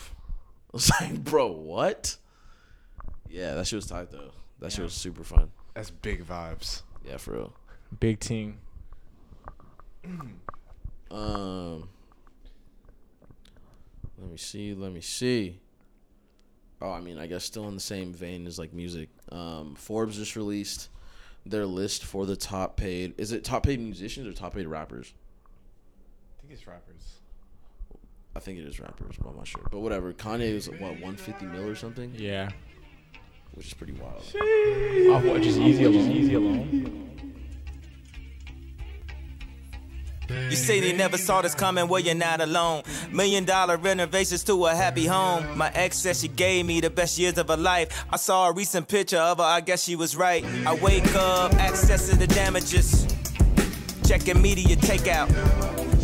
was like, bro, what? Yeah, that shit was tight though. That shit was super fun. That's big vibes. Yeah, for real. Big team. Um, let me see. Let me see. Oh, I mean, I guess still in the same vein as like music. Um, Forbes just released their list for the top paid. Is it top paid musicians or top paid rappers? I think it's rappers. I think it is rappers, but I'm not sure. But whatever. Kanye was what 150 mil or something, Yeah. which is pretty wild. Off what? Just Yeezy alone. Yeezy alone. You say they never saw this coming, well, you're not alone. Million dollar renovations to a happy home. My ex said she gave me the best years of her life. I saw a recent picture of her, I guess she was right. I wake up, accessing the damages. Checking media takeout.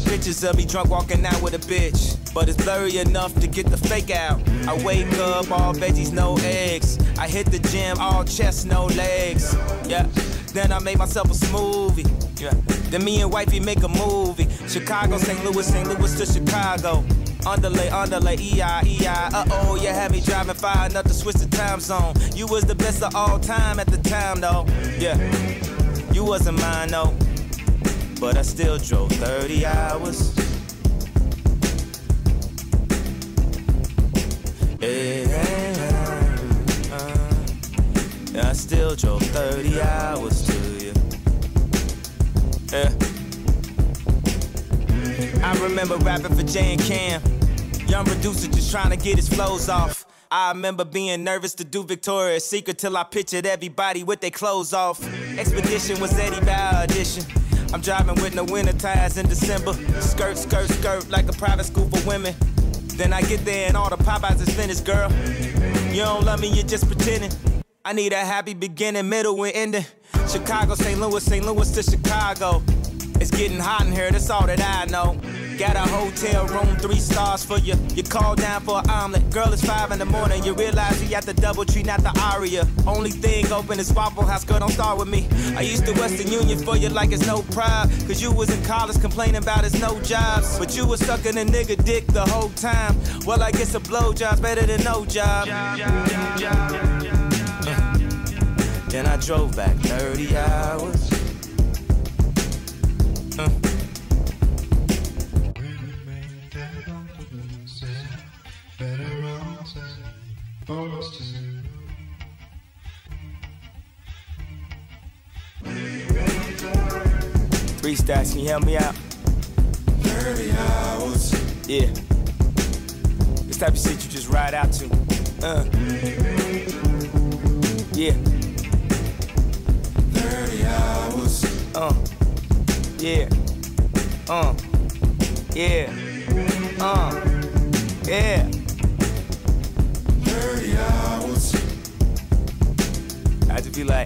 Pictures of me drunk walking out with a bitch. But it's blurry enough to get the fake out. I wake up, all veggies, no eggs. I hit the gym, all chest, no legs. Yeah. Then I make myself a smoothie. Yeah. Then me and wifey make a movie. Chicago, St. Louis, St. Louis to Chicago. Underlay, underlay, EI, EI. Uh oh, you had me driving far enough to switch the time zone. You was the best of all time at the time, though. Yeah. You wasn't mine, though. But I still drove 30 hours. I still drove 30 hours. Yeah. I remember rapping for Jay and Cam. Young producer just trying to get his flows off. I remember being nervous to do Victoria's Secret till I pictured everybody with their clothes off. Expedition was Eddie Bauer edition. I'm driving with no winter tires in December. Skirt, skirt, skirt like a private school for women. Then I get there and all the Popeyes is finished, girl. You don't love me, you're just pretending. I need a happy beginning, middle, and ending. Chicago, St. Louis, St. Louis to Chicago. It's getting hot in here, that's all that I know. Got a hotel room, three stars for you. You call down for an omelet. Girl, it's five in the morning. You realize you at the DoubleTree, not the aria. Only thing open is Waffle House, girl, don't start with me. I used to Western Union for you like it's no pride. Cause you was in college complaining about it's no jobs. But you was sucking a nigga dick the whole time. Well, I guess a blowjob's better than no job. Then I drove back 30 hours. Uh. Three stacks, can you help me out? 30 hours. Yeah. This type of shit you just ride out to. Uh. Yeah. Uh. Yeah. Uh. Yeah. Uh. Yeah. 30 hours. I just be like,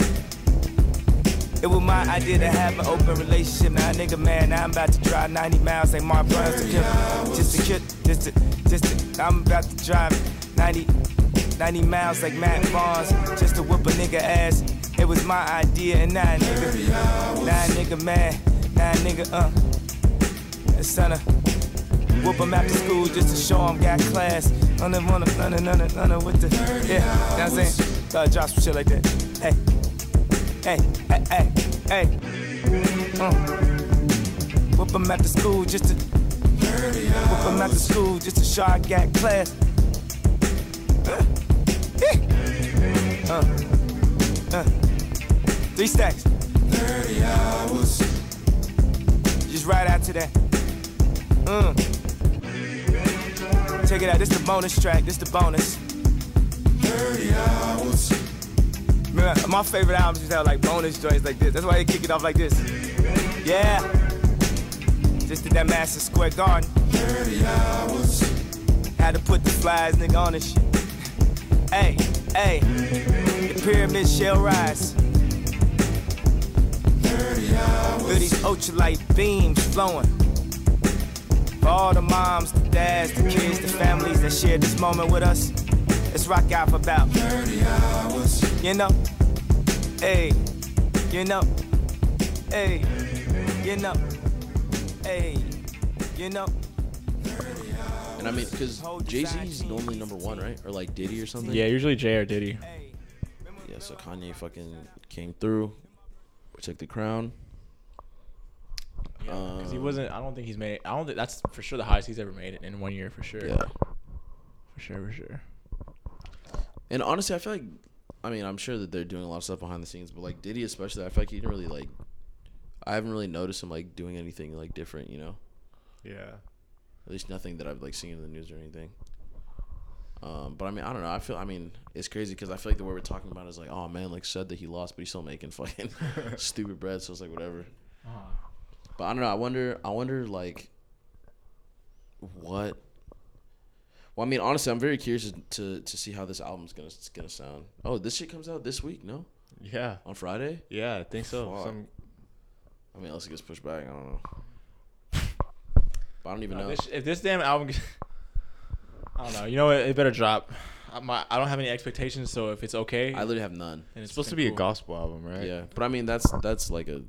it was my idea to have an open relationship. Now, nigga, man, I'm about to drive 90 miles like Matt Barnes to kill. Just to kill, just to, just to, I'm about to drive 90, 90 miles like Matt Barnes just to whoop a nigga ass. It was my idea, and now, nigga, now, nigga, man, now, nigga, uh, son of, whoop him after school just to show him got class. None of, none of, none of, none of, none of with the, yeah, you know what I'm saying? Gotta drop some shit like that. Hey, hey, hey, hey, hey. Uh. Whoop him after school just to, whoop him after school just to show I got class. Uh, uh, uh. Three stacks. 30 hours. Just right after that. Mm. Check it out, this the bonus track, this the bonus. 30 hours. Remember, my favorite albums just have like bonus joints like this. That's why they kick it off like this. Yeah. Just did that Madison Square Garden. 30 hours. Had to put the flies, nigga, on this shit. Hey, hey. The pyramid shall rise. 30 hours. Feel these ultralight beams flowing. For all the moms, the dads, the kids, the families that shared this moment with us, let's rock out for about 30 hours. You know? Hey, you know? Hey, you know? Hey, you know? And I mean, because Jay Z's normally number one, right? Or like Diddy or something. Yeah, usually Jay or Diddy. Yeah, so Kanye fucking came through, took the crown. Because he Um, wasn't. I don't think he's made. I don't think that's for sure the highest he's ever made it in one year for sure. Yeah. For sure, for sure. And honestly, I feel like, I mean, I'm sure that they're doing a lot of stuff behind the scenes, but like Diddy especially, I feel like he didn't really like. I haven't really noticed him like doing anything like different, you know. Yeah. At least nothing that I've like seen in the news or anything. Um, but I mean, I don't know. I feel. I mean, it's crazy because I feel like the way we're talking about is like, oh man, like said that he lost, but he's still making fucking stupid bread. So it's like whatever. But I don't know. I wonder. I wonder like what. Well, I mean, honestly, I'm very curious to to see how this album's gonna gonna sound. Oh, this shit comes out this week, no? Yeah. On Friday? Yeah, I think so. Fuck. Some I mean, unless it gets pushed back, I don't know. But I don't even No, know. this- if this damn album, I don't know. You know what? It better drop. I, my, I don't have any expectations, so if it's okay, I literally have none. and it's supposed to be a gospel album, right? Yeah, but I mean, that's that's like a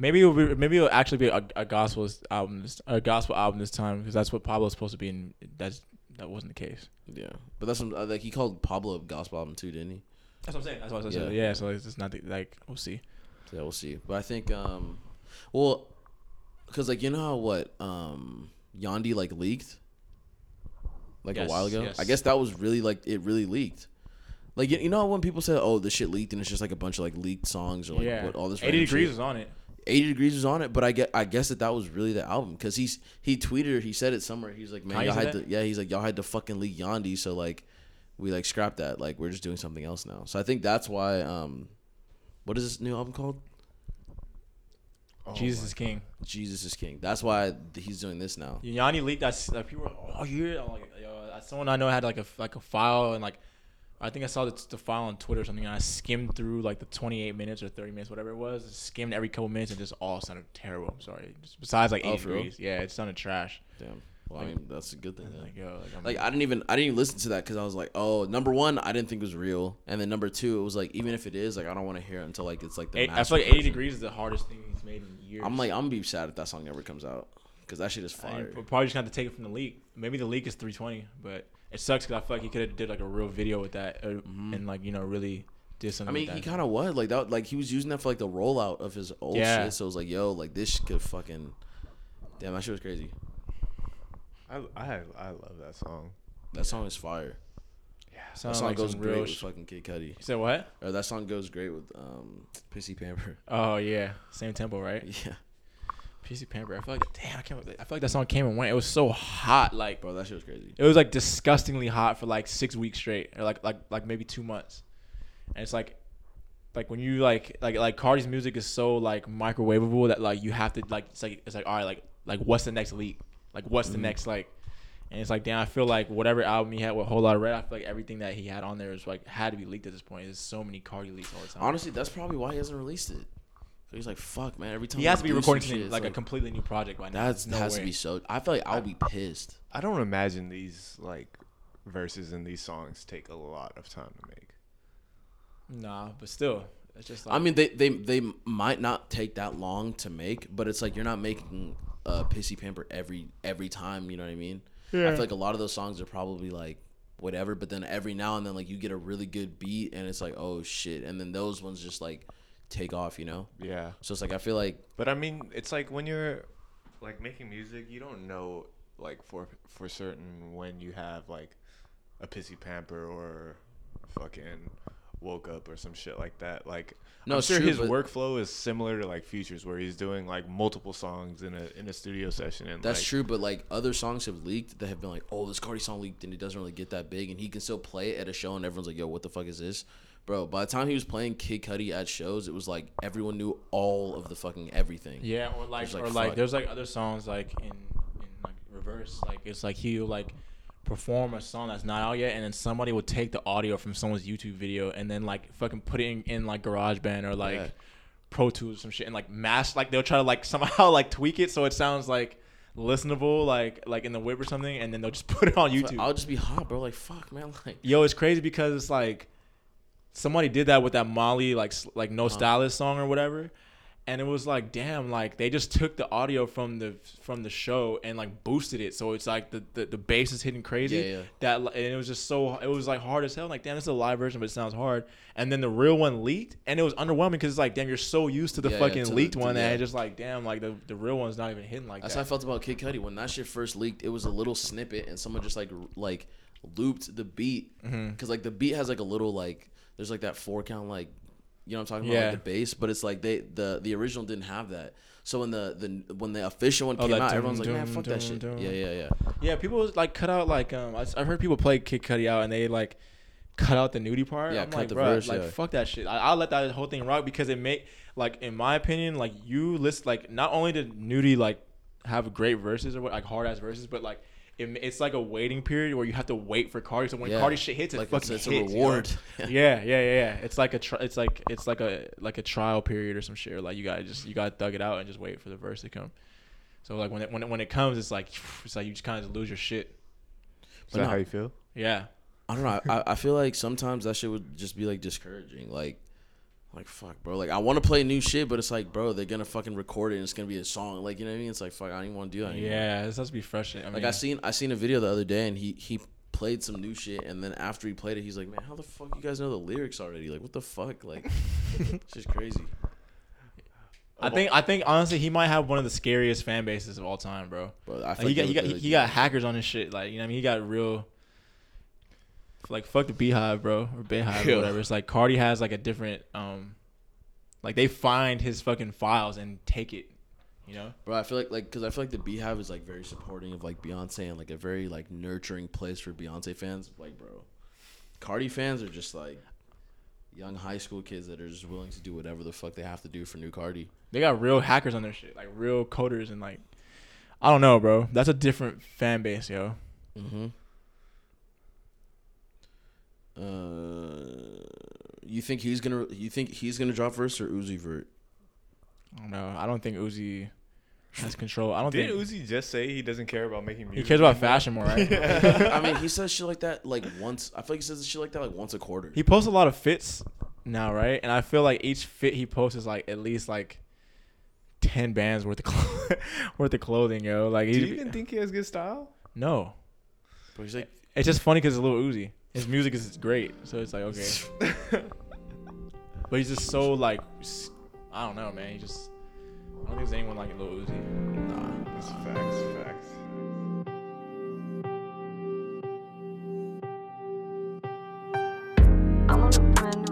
Maybe it'll be, maybe it'll actually be a, a gospel album, this, a gospel album this time because that's what Pablo's supposed to be, and that's that wasn't the case. yeah. But that's what, uh, like he called Pablo a gospel album too, didn't he? That's what I'm saying. That's what I said. Yeah, so it's just not the, like we'll see. Yeah, we'll see. But I think, um, well, because like you know how what um Yandhi like leaked, like Yes, a while ago. yes. I guess that was really like it really leaked. Like you, know how when people say, "Oh, this shit leaked," and it's just like a bunch of like leaked songs or like yeah, what all this. 80 random degrees shit? was on it. 80 Degrees was on it, but I get I guess that that was really the album because he's he tweeted he said it somewhere. He's like, man, y'all had to yeah. He's like, y'all had to fucking leak Yandhi, so like we like scrapped that. Like we're just doing something else now. So I think that's why. um What is this new album called? Oh Jesus is king. Jesus is King. That's why he's doing this now. Yandhi leaked that. Like, people were, oh, you like, yo, someone I know had like a like a file and like, I think I saw the, the file on Twitter or something. And I skimmed through like the 28 minutes or 30 minutes, whatever it was. Skimmed every couple minutes and just all sounded terrible. I'm sorry. Just besides like Oh, eight for real? degrees. Yeah, it sounded trash. Damn. Well, I mean, that's a good thing. Like yo, like, I'm, Like I didn't even I didn't even listen to that because I was like, oh, number one, I didn't think it was real, and then number two, it was like even if it is, like I don't want to hear it until like it's like the. eight, I feel like 80 version. degrees is the hardest thing he's made in years. I'm like I'm gonna be sad if that song never comes out because that shit is I fire. mean, probably just have to take it from the leak. Maybe the leak is 320, but it sucks because I feel like he could have did like a real video with that uh, and like you know really did something. Mm-hmm. I mean, he kind of was like that. Like he was using that for like the rollout of his old Yeah. shit. So it was like, yo, like this could fucking. Damn, that shit was crazy. I, I I love that song. That song is fire. Yeah, that song like goes great real with sh- fucking Kid Cudi. You said what? Or that song goes great with um Pissy Pamper. Oh yeah, same tempo, right? Yeah, Pissy Pamper. I feel like damn, I can't. I feel like that song came and went. It was so hot, like bro, that shit was crazy. it was like disgustingly hot for like six weeks straight, or like like like maybe two months. And it's like, like when you like like like Carti's music is so like microwavable that like you have to like it's like it's like all right like like what's the next leak? Like what's the Mhm. next like? And it's like damn, I feel like whatever album he had with Whole Lotta Red, I feel like everything that he had on there is like had to be leaked at this point. There's so many Carti leaks all the time. Honestly, that's probably why he hasn't released it. So he's like, fuck, man. Every time he has to be do some recording shit, something, it's like, a completely new project by now. That's There's no has way. to be so. I feel like I'll be pissed. I don't imagine these like verses in these songs take a lot of time to make. Nah, but still, it's just like I mean, they, they they might not take that long to make, but it's like you're not making uh, pissy pamper every every time. You know what I mean? I feel like a lot of those songs are probably like whatever, but then every now and then like you get a really good beat, and it's like oh shit, and then those ones just like take off. You know? Yeah. So it's like I feel like But I mean, it's like when you're like making music, you don't know like for for certain when you have like a pissy pamper or fucking woke up or some shit like that. Like No, I'm sure true, his workflow is similar to like Futures where he's doing like multiple songs in a in a studio session and That's like, true, but like other songs have leaked that have been like, oh, this Carti song leaked and it doesn't really get that big, and he can still play it at a show, and everyone's like, yo, what the fuck is this, bro? By the time he was playing Kid Cudi at shows, it was like everyone knew all of the fucking everything. Yeah, or like, It's or like, there's like other songs like in in like reverse. Like it's like he'll like perform a song that's not out yet, and then somebody will take the audio from someone's YouTube video and then like fucking put it in, in like GarageBand or like Yeah. Pro Tools or some shit, and like mash like they'll try to like somehow like tweak it so it sounds like listenable, like like in the whip or something, and then they'll just put it on YouTube. I'll just be hot, bro. Like fuck, man. Like Yo, it's crazy because it's like somebody did that with that Molly like like Uh-huh. no stylist song or whatever, and it was like damn, like they just took the audio from the from the show and like boosted it, so it's like the the, the bass is hitting crazy. Yeah, yeah. That and it was just so it was like hard as hell. Like damn, this is a live version, but it sounds hard. And then the real one leaked, and it was underwhelming because it's like damn, you're so used to the Yeah, fucking to the- leaked to- one that yeah. it's just like damn, like the the real one's not even hitting like that's that. how I felt about Kid Cudi when that shit first leaked. It was a little snippet, and someone just like like looped the beat mm-hmm. because like the beat has like a little like there's like that four count like you know what I'm talking Yeah. about like the bass, but it's like they the the original didn't have that. So when the the when the official one Oh, came out, everyone's like, man, fuck that shit. Yeah, yeah, yeah. Yeah, people was, like cut out like um I, I've heard people play Kid Cudi out and they like cut out the Nudy part. Yeah, I'm cut like, the bruh, verse, like yeah. fuck that shit. I, I'll let that whole thing rock because it make like in my opinion like you list like not only did Nudy like have great verses or what like hard ass verses, but like. It, it's like a waiting period where you have to wait for Carti. So when Yeah. Carti shit hits, it Like, it's- fucking it's a hits, you know? reward. yeah, yeah, yeah, yeah. It's like a tri- it's like it's like a like a trial period or some shit. Or like you gotta just you gotta thug it out and just wait for the verse to come. So like when it when it, when it comes, it's like it's like you just kind of lose your shit. Is But that no, how you feel? Yeah. I don't know. I, I feel like sometimes that shit would just be like discouraging. Like, like fuck, bro. Like I want to play new shit, but it's like, bro, they're gonna fucking record it and it's gonna be a song. Like you know what I mean? It's like fuck, I don't even want to do that. Anymore. Yeah, this has to be frustrating. I Like I seen I seen a video the other day and he he played some new shit and then after he played it, he's like, man, how the fuck you guys know the lyrics already? Like what the fuck? Like it's just crazy. I think I think honestly he might have one of the scariest fan bases of all time, bro. Bro, I Like, he got he got he, he got hackers on his shit. Like you know what I mean he got real. Like fuck the BeyHive, bro, or BeyHive, Yeah. or whatever. It's like Carti has like a different um, Like they find his fucking files and take it. You know. Bro, I feel like like because I feel like the BeyHive is like very supporting of like Beyonce and like a very like nurturing place for Beyonce fans. Like, bro, Carti fans are just like young high school kids that are just willing to do whatever the fuck they have to do for new Carti. They got real hackers on their shit, like real coders and like, I don't know, bro. That's a different fan base, yo. Mm-hmm. Uh, you think he's gonna? You think he's gonna drop verse or Uzi vert? I don't know. I don't think Uzi has control. I don't Didn't think Uzi just say he doesn't care about making music? he cares about anymore? fashion more, right? I mean, he says shit like that like once. I feel like he says shit like that like once a quarter. he posts a lot of fits now, right? And I feel like each fit he posts is like at least like ten bands worth of clo- worth of clothing, yo. Like Do you even think he has good style? no. But he's like, It's just funny because it's a little Uzi. His music is great, so it's like okay. but he's just so like, I don't know, man. He just, I don't think there's anyone like Lil Uzi. nah. That's facts, facts. I want a brand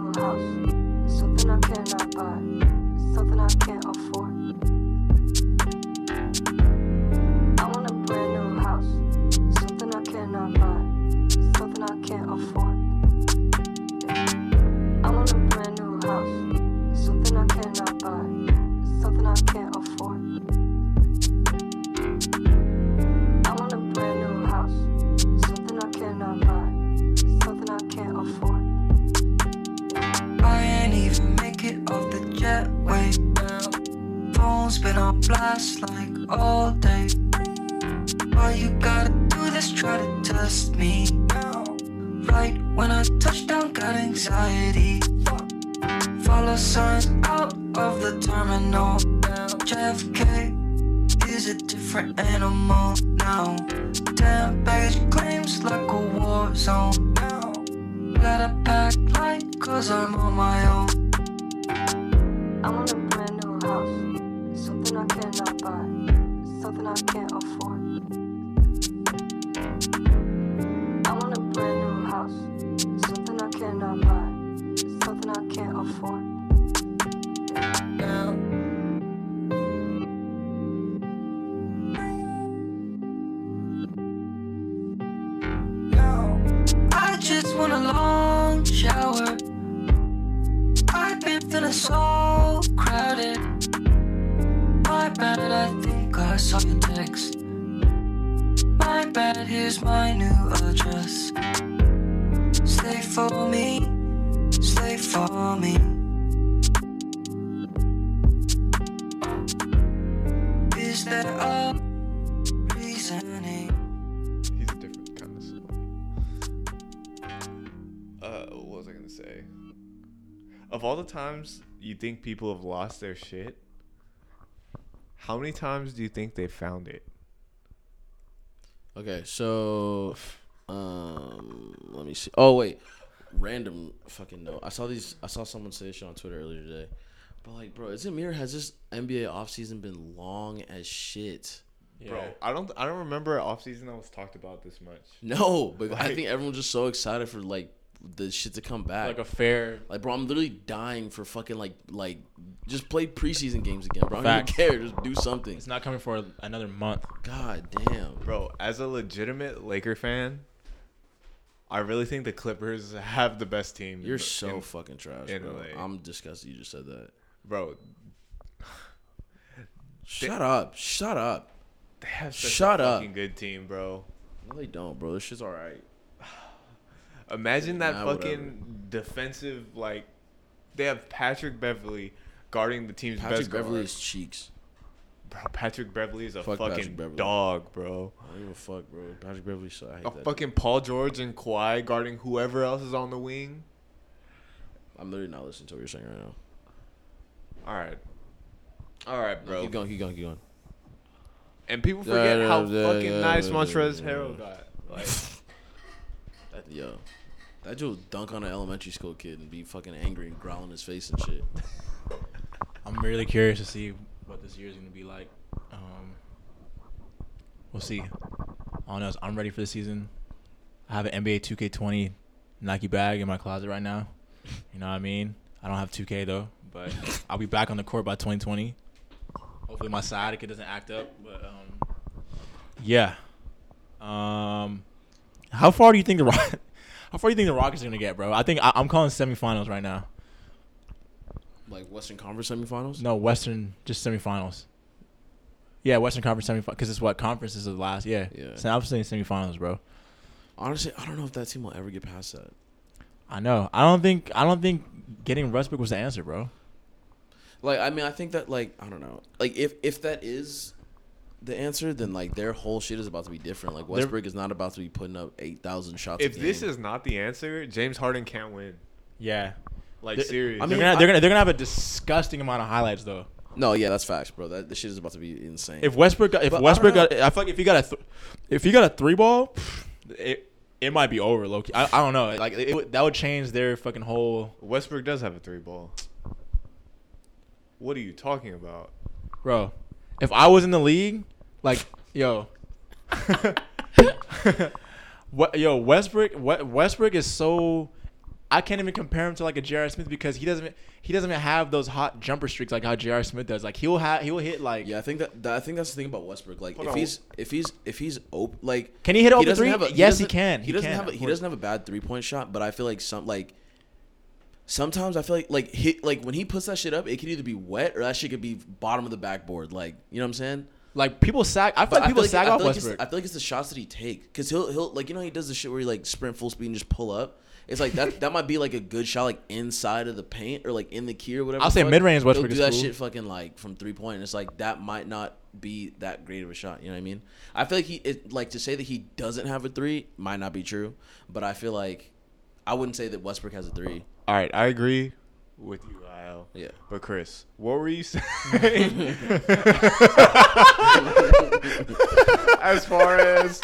the times you think people have lost their shit, how many times do you think they found it? Okay, so um, let me see. Oh wait, random fucking note. I saw these. I saw someone say this shit on Twitter earlier today. But like, bro, is it me or has this NBA offseason been long as shit? Yeah. Bro, I don't I don't remember off season that was talked about this much. No, but I think everyone's just so excited for like the shit to come back. Like a fair. Like, bro, I'm literally dying for fucking like like just play preseason games again, bro. I don't even care. Just do something. It's not coming for another month. God damn, Bro, as a legitimate Laker fan, I really think the Clippers have the best team. You're the- so in- fucking trash, bro. LA. I'm disgusted. You just said that. Bro, Shut up. Shut up. they have such Shut a up. fucking good team, bro. No, they don't, bro. This shit's all right. Imagine that Nah, fucking defensive like they have Patrick Beverley guarding the team's Patrick best Beverley guard. is cheeks. Bro, Patrick Beverley is a Fuck fucking dog, bro. I don't give a fuck, bro. Patrick Beverley, so I hate A that. fucking Paul George and Kawhi guarding whoever else is on the wing. I'm literally not listening to what you're saying right now. All right, all right, Bro, keep going, keep going, keep going. And people forget yeah, how yeah, fucking yeah, nice Montrezl Harrell got. Like, That, yo, that dude would dunk on an elementary school kid and be fucking angry and growl in his face and shit. I'm really curious to see what this year is going to be like. Um, we'll see. All I know is I'm ready for the season. I have an NBA 2K20 Nike bag in my closet right now. You know what I mean? I don't have 2K though, but I'll be back on the court by 2020. Hopefully my sciatica doesn't act up, but um, yeah. Um, how far do you think the Rock- how far do you think the Rockets are gonna get, bro? I think I, I'm calling semifinals right now. Like Western Conference semifinals. No, Western just semifinals. Yeah, Western Conference semifinals because it's what conferences are the last. Yeah, Yeah. So I'm saying semifinals, bro. Honestly, I don't know if that team will ever get past that. I know. I don't think. I don't think getting Westbrook was the answer, bro. Like, I mean, I think that like I don't know. Like, if if that is the answer, then like their whole shit is about to be different. Like Westbrook is not about to be putting up eight thousand shots. If a this is not the answer, James Harden can't win. Yeah. Like They're- serious. they're gonna, they're gonna they're gonna have a disgusting amount of highlights though. no, yeah, that's facts, bro. That this shit is about to be insane. If Westbrook got, if But Westbrook don't got, I feel like if he got a, th- if he got a three ball, it it might be over, Loki. I, I don't know. Like it, would- that would change their fucking whole. Westbrook does have a three ball. What are you talking about? Bro, if I was in the league, like yo, what yo Westbrook, what Westbrook is so. I can't even compare him to like a J.R. Smith because he doesn't he doesn't even have those hot jumper streaks like how J.R. Smith does. Like he'll have he'll hit like yeah, I think that, that I think that's the thing about Westbrook. Like, Hold if on. he's if he's if he's open, like, Can he hit open three? have a- Yes, he doesn't- can. He, He doesn't can, have a, he doesn't have a bad three point shot, but I feel like some like sometimes I feel like like hit like when he puts that shit up, it could either be wet or that shit could be bottom of the backboard. Like, you know what I'm saying? like people sack. I feel But like people off feel like it's- Westbrook. I feel like it's the shots that he take because he'll he'll like you know he does the shit where he like sprint full speed and just pull up. It's like that that might be like a good shot like inside of the paint or like in the key or whatever. I'll say mid-range He'll Westbrook do is that cool. shit fucking like from three point. And it's like that might not be that great of a shot. You know what I mean? I feel like he it, like to say that he doesn't have a three might not be true, but I feel like I wouldn't say that Westbrook has a three. All right, I agree with you, Lyle. Yeah. But Chris, what were you saying? as far as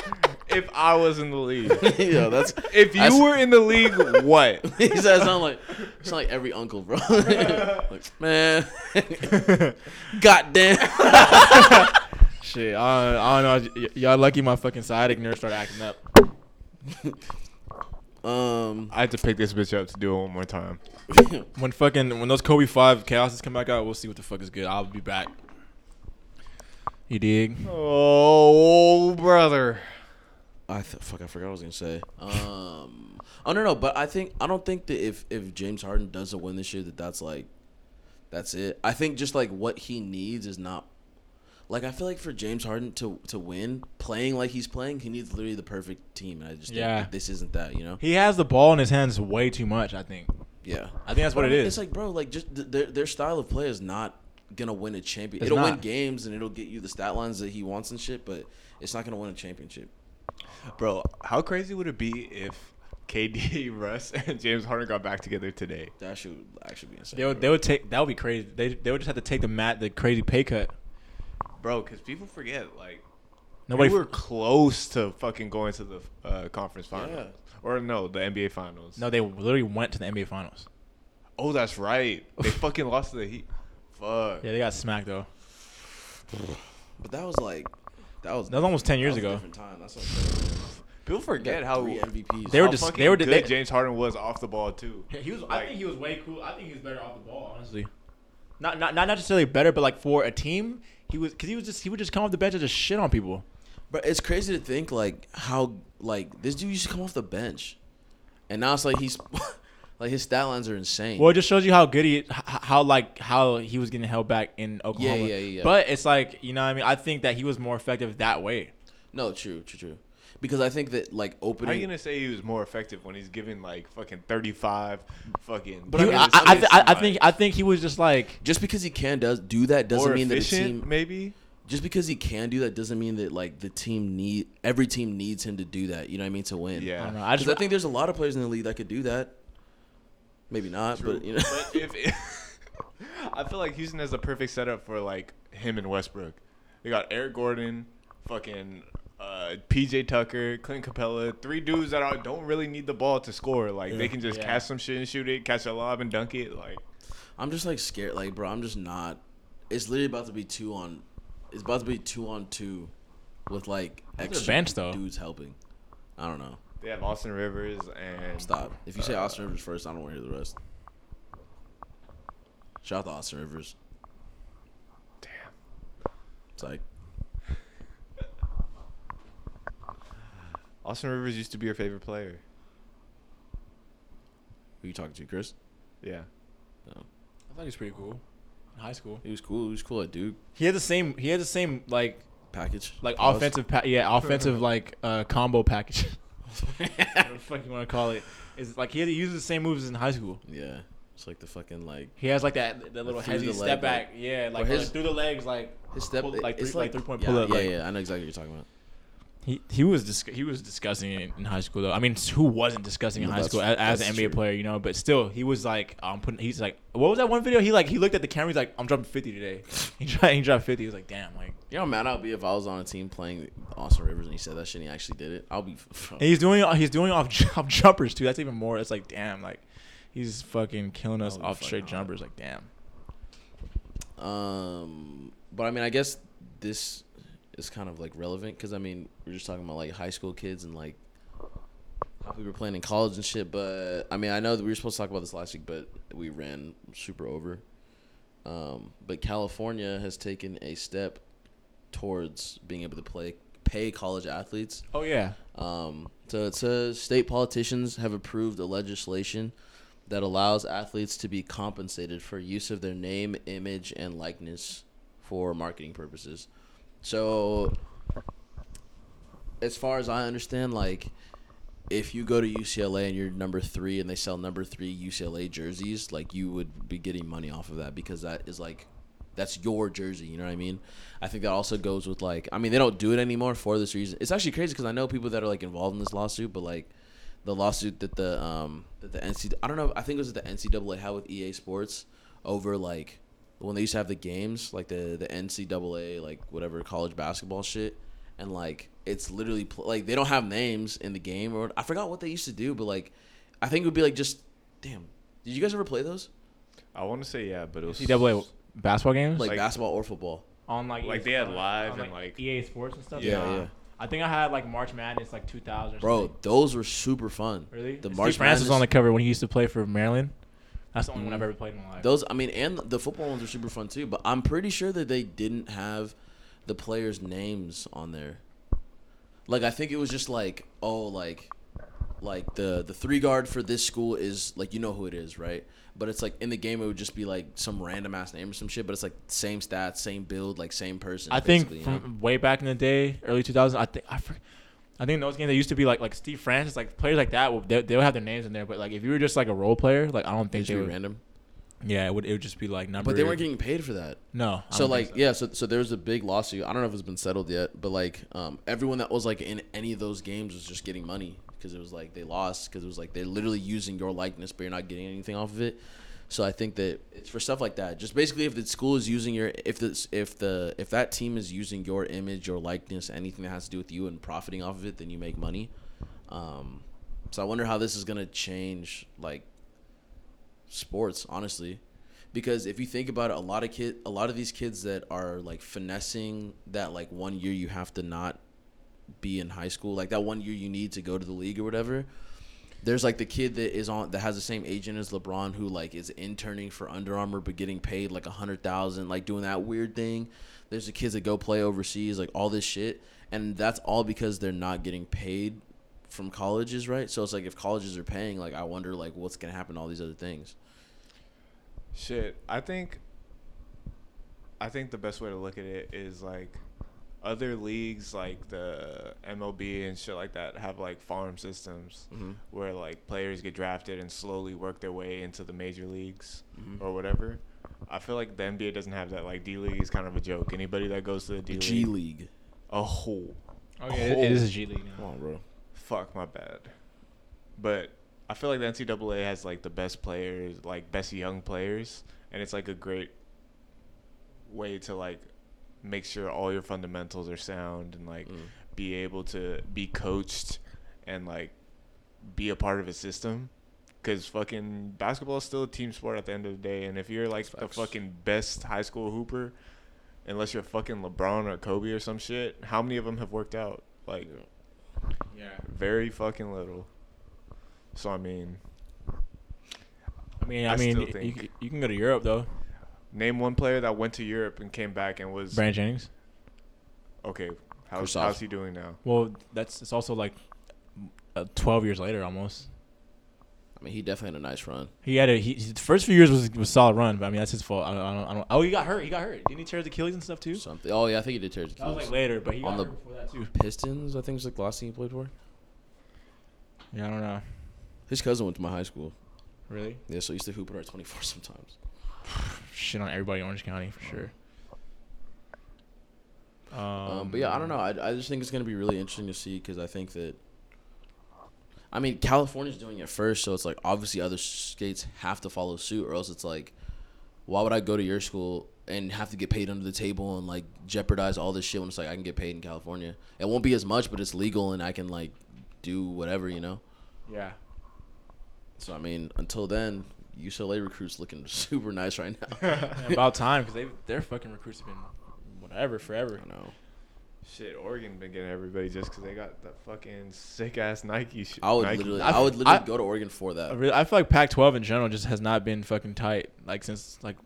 if I was in the league. Yeah, that's- if you that's- were in the league, what? he says sound like sound like every uncle, bro. like, man, goddamn. Shit, I, I don't know. Y- y'all lucky my fucking sciatic nerve started acting up. Um, I had to pick this bitch up to do it one more time. when fucking when those Kobe five chaoses come back out, we'll see what the fuck is good. I'll be back. You dig? Oh, brother. I th- fuck. I forgot what I was gonna say. Um, oh no, no, but I think I don't think that if if James Harden doesn't win this year, that that's like, that's it. I think just like what he needs is not. Like I feel like for James Harden to to win, playing like he's playing, he needs literally the perfect team, and I just think Yeah. that this isn't that. You know? He has the ball in his hands way too much. I think. Yeah, I think that's what But it I mean, is. It's like, bro, like just th- their their style of play is not gonna win a champion. It's it'll win games and it'll get you the stat lines that he wants and shit, but it's not gonna win a championship. Bro, how crazy would it be if KD, Russ, and James Harden got back together today? That should actually be insane. They would they would take that would be crazy. They they would just have to take the mat the crazy pay cut. Bro, because people forget, like, Nobody we were close to fucking going to the uh, conference finals. Yeah. Or no, the NBA finals. No, they literally went to the NBA finals. Oh, that's right. They fucking lost to the Heat. Fuck. Yeah, they got smacked though. But that was like that was That was almost 10 years that was a ago. different time. That's what I'm saying. People forget how three MVPs. They were how just- fucking they were- good they- James Harden was off the ball too. Yeah, he was. I think he was way cool. I think he was better off the ball, honestly. Not not not necessarily better, but like for a team, he was because he was just he would just come off the bench and just shit on people. But it's crazy to think like how like this dude used to come off the bench, and now it's like he's like his stat lines are insane. Well, it just shows you how good he, how like how he was getting held back in Oklahoma. yeah, yeah, yeah. But it's like you know, what I mean, I think that he was more effective that way. No, true, true, true. Because I think that like How are opening. you gonna say he was more effective when he's giving like fucking thirty five, fucking? But I, mean, I, I, I I, I think I think he was just like just because he can does do that doesn't mean that the efficient, team maybe. just because he can do that doesn't mean that like the team need every team needs him to do that. You know what I mean to win. Yeah. I don't know. I I just just I think there's a lot of players in the league that could do that. Maybe not, but you know. But if I feel like Houston has a perfect setup for like him and Westbrook. They got Eric Gordon, fucking uh, PJ Tucker, Clint Capela, three dudes that are, don't really need the ball to score. Like they can just Yeah. catch some shit and shoot it, catch a lob and dunk it. Like I'm just like scared, like bro. I'm just not. It's literally about to be two on. It's about to be two on two, with like their extra bench, though. dudes helping. I don't know. they have Austin Rivers and Stop. If you say uh, Austin Rivers first, I don't want to hear the rest. Shout out to Austin Rivers. Damn. It's like Austin Rivers used to be your favorite player. who you talking to, Chris? Yeah. No. I thought he was pretty cool in high school. He was cool. He was cool at Duke. He had the same. He had the same like Package. like Pause. offensive. Pa- yeah, offensive like uh, combo package. Whatever the fuck you want to call it? Is like he had to use the same moves as in high school. Yeah. It's like the fucking like He has like that that little heavy step leg, back. like- yeah, like his- uh, through the legs, like his step. pull- like it's three, like three point yeah, pull up. Yeah, like, yeah. I know exactly what you're talking about. He he was dis- he was disgusting in, in high school though. I mean, who wasn't disgusting in No, high that's- school as, as an NBA true. player, you know? But still, he was like, um, putting. He's like, what was that one video? He like he looked at the camera. He's like, I'm dropping 50 today. He tried. He dropped 50. He was like, damn, like. You know how mad I'd be if I was on a team playing Austin Rivers and he said that shit and he actually did it. I'll be. And he's doing he's doing off off jumpers too. That's even more. It's like damn, like he's fucking killing us off straight fucking jumpers. Like damn. Um, but I mean, I guess this is kind of like relevant because I mean, we're just talking about like high school kids and like how we were playing in college and shit. But I mean, I know that we were supposed to talk about this last week, but we ran super over. Um, but California has taken a step towards being able to play pay college athletes. Oh yeah. Um, so it says state politicians have approved a legislation that allows athletes to be compensated for use of their name, image, and likeness for marketing purposes. So, as far as I understand, like if you go to UCLA and you're number three and they sell number three UCLA jerseys, like you would be getting money off of that because that is like that's your jersey. You know what I mean? I think that also goes with like I mean they don't do it anymore for this reason. It's actually crazy because I know people that are like involved in this lawsuit, but like the lawsuit that the um that the NC I don't know I think it was the NCAA had with EA Sports over like when they used to have the games like the the NCAA like whatever college basketball shit and like it's literally pl- like they don't have names in the game or I forgot what they used to do but like I think it would be like just damn did you guys ever play those I want to say yeah, but it was NCAA basketball games like, basketball or football on like like EA they had live on, and like EA Sports and stuff. Yeah, Nah. yeah. I think I had like March Madness like 2000. Or bro something. those were super fun really? the Steve March Francis was on the cover when he used to play for Maryland. That's the only one I've Mhm. ever played in my life. Those, I mean, and the football ones are super fun too. But I'm pretty sure that they didn't have the players' names on there. Like, I think it was just like, oh, like, like the the three guard for this school is like you know who it is, right? But it's like in the game it would just be like some random ass name or some shit. But it's like same stats, same build, like same person. I think basically, you know? from way back in the day, early 2000s, I think I, for, I think in those games they used to be like like Steve Francis, like players like that. They they'll have their names in there, but like if you were just like a role player, like I don't think they would. random. Yeah, it would. It would just be like number. But they weren't getting paid for that. No. I So don't like think yeah, so so there was a big lawsuit. I don't know if it's been settled yet, but like um, everyone that was like in any of those games was just getting money because it was like they lost because it was like they're literally using your likeness, but you're not getting anything off of it. So I think that it's for stuff like that. Just basically, if the school is using your, if this, if the, if that team is using your image, your likeness, anything that has to do with you and profiting off of it, then you make money. Um, so I wonder how this is gonna change like sports, honestly, because if you think about it, a lot of kid, a lot of these kids that are like finessing that like one year you have to not be in high school, like that one year you need to go to the league or whatever. There's like the kid that is on that has the same agent as LeBron who like is interning for Under Armour but getting paid like a hundred thousand, like doing that weird thing. There's the kids that go play overseas, like all this shit, and that's all because they're not getting paid from colleges, right? So it's like if colleges are paying, like I wonder like what's gonna happen to all these other things. Shit, I think. I think the best way to look at it is like, other leagues like the MLB and shit like that have like farm systems Mhm. where like players get drafted and slowly work their way into the major leagues Mhm. or whatever. I feel like the NBA doesn't have that. Like D League is kind of a joke. Anybody that goes to the D League, G League. a whole. Oh, yeah, it- it is a G League now. Come on, bro. Fuck my bad. But I feel like the NCAA has like the best players, like best young players, and it's like a great way to like make sure all your fundamentals are sound and like Mm. be able to be coached and like be a part of a system. Cause fucking basketball is still a team sport at the end of the day, and if you're like the facts. fucking best high school hooper, unless you're fucking LeBron or Kobe or some shit, how many of them have worked out? Like, Yeah. very fucking little. So I mean, I mean, I, I mean, still think- you, you can go to Europe though. Name one player that went to Europe and came back and was Brandon Jennings. okay. How's, how's he doing now? Well, that's it's also like uh, 12 years later almost. I mean, he definitely had a nice run. He had a he, his first few years was was solid run, but I mean that's his fault. I don't, I don't, I don't Oh, he got hurt. He got hurt. Didn't he tear his Achilles and stuff too? Something. Oh yeah, I think he did tear his That was like later, but he on got the hurt before that too. Pistons. I think was like the last team he played for. Yeah, I don't know. His cousin went to my high school. Really? Yeah, so he used to hoop at our 24 sometimes. Shit on everybody in Orange County for sure. Um, Um, but yeah, I don't know. I, I just think it's gonna be really interesting to see because I think that. I mean, California's doing it first, so it's like obviously other states have to follow suit, or else it's like, why would I go to your school and have to get paid under the table and like jeopardize all this shit when it's like I can get paid in California? It won't be as much, but it's legal and I can like do whatever, you know. Yeah. So I mean, until then, UCLA recruits looking super nice right now. About time because they their fucking recruits have been whatever forever. I know. Shit, Oregon been getting everybody just because they got the fucking sick ass Nike. Sh- I would Nike. literally, I I, f- would literally I- go to Oregon for I, that. really, I feel like Pac-12 in general just has not been fucking tight like since like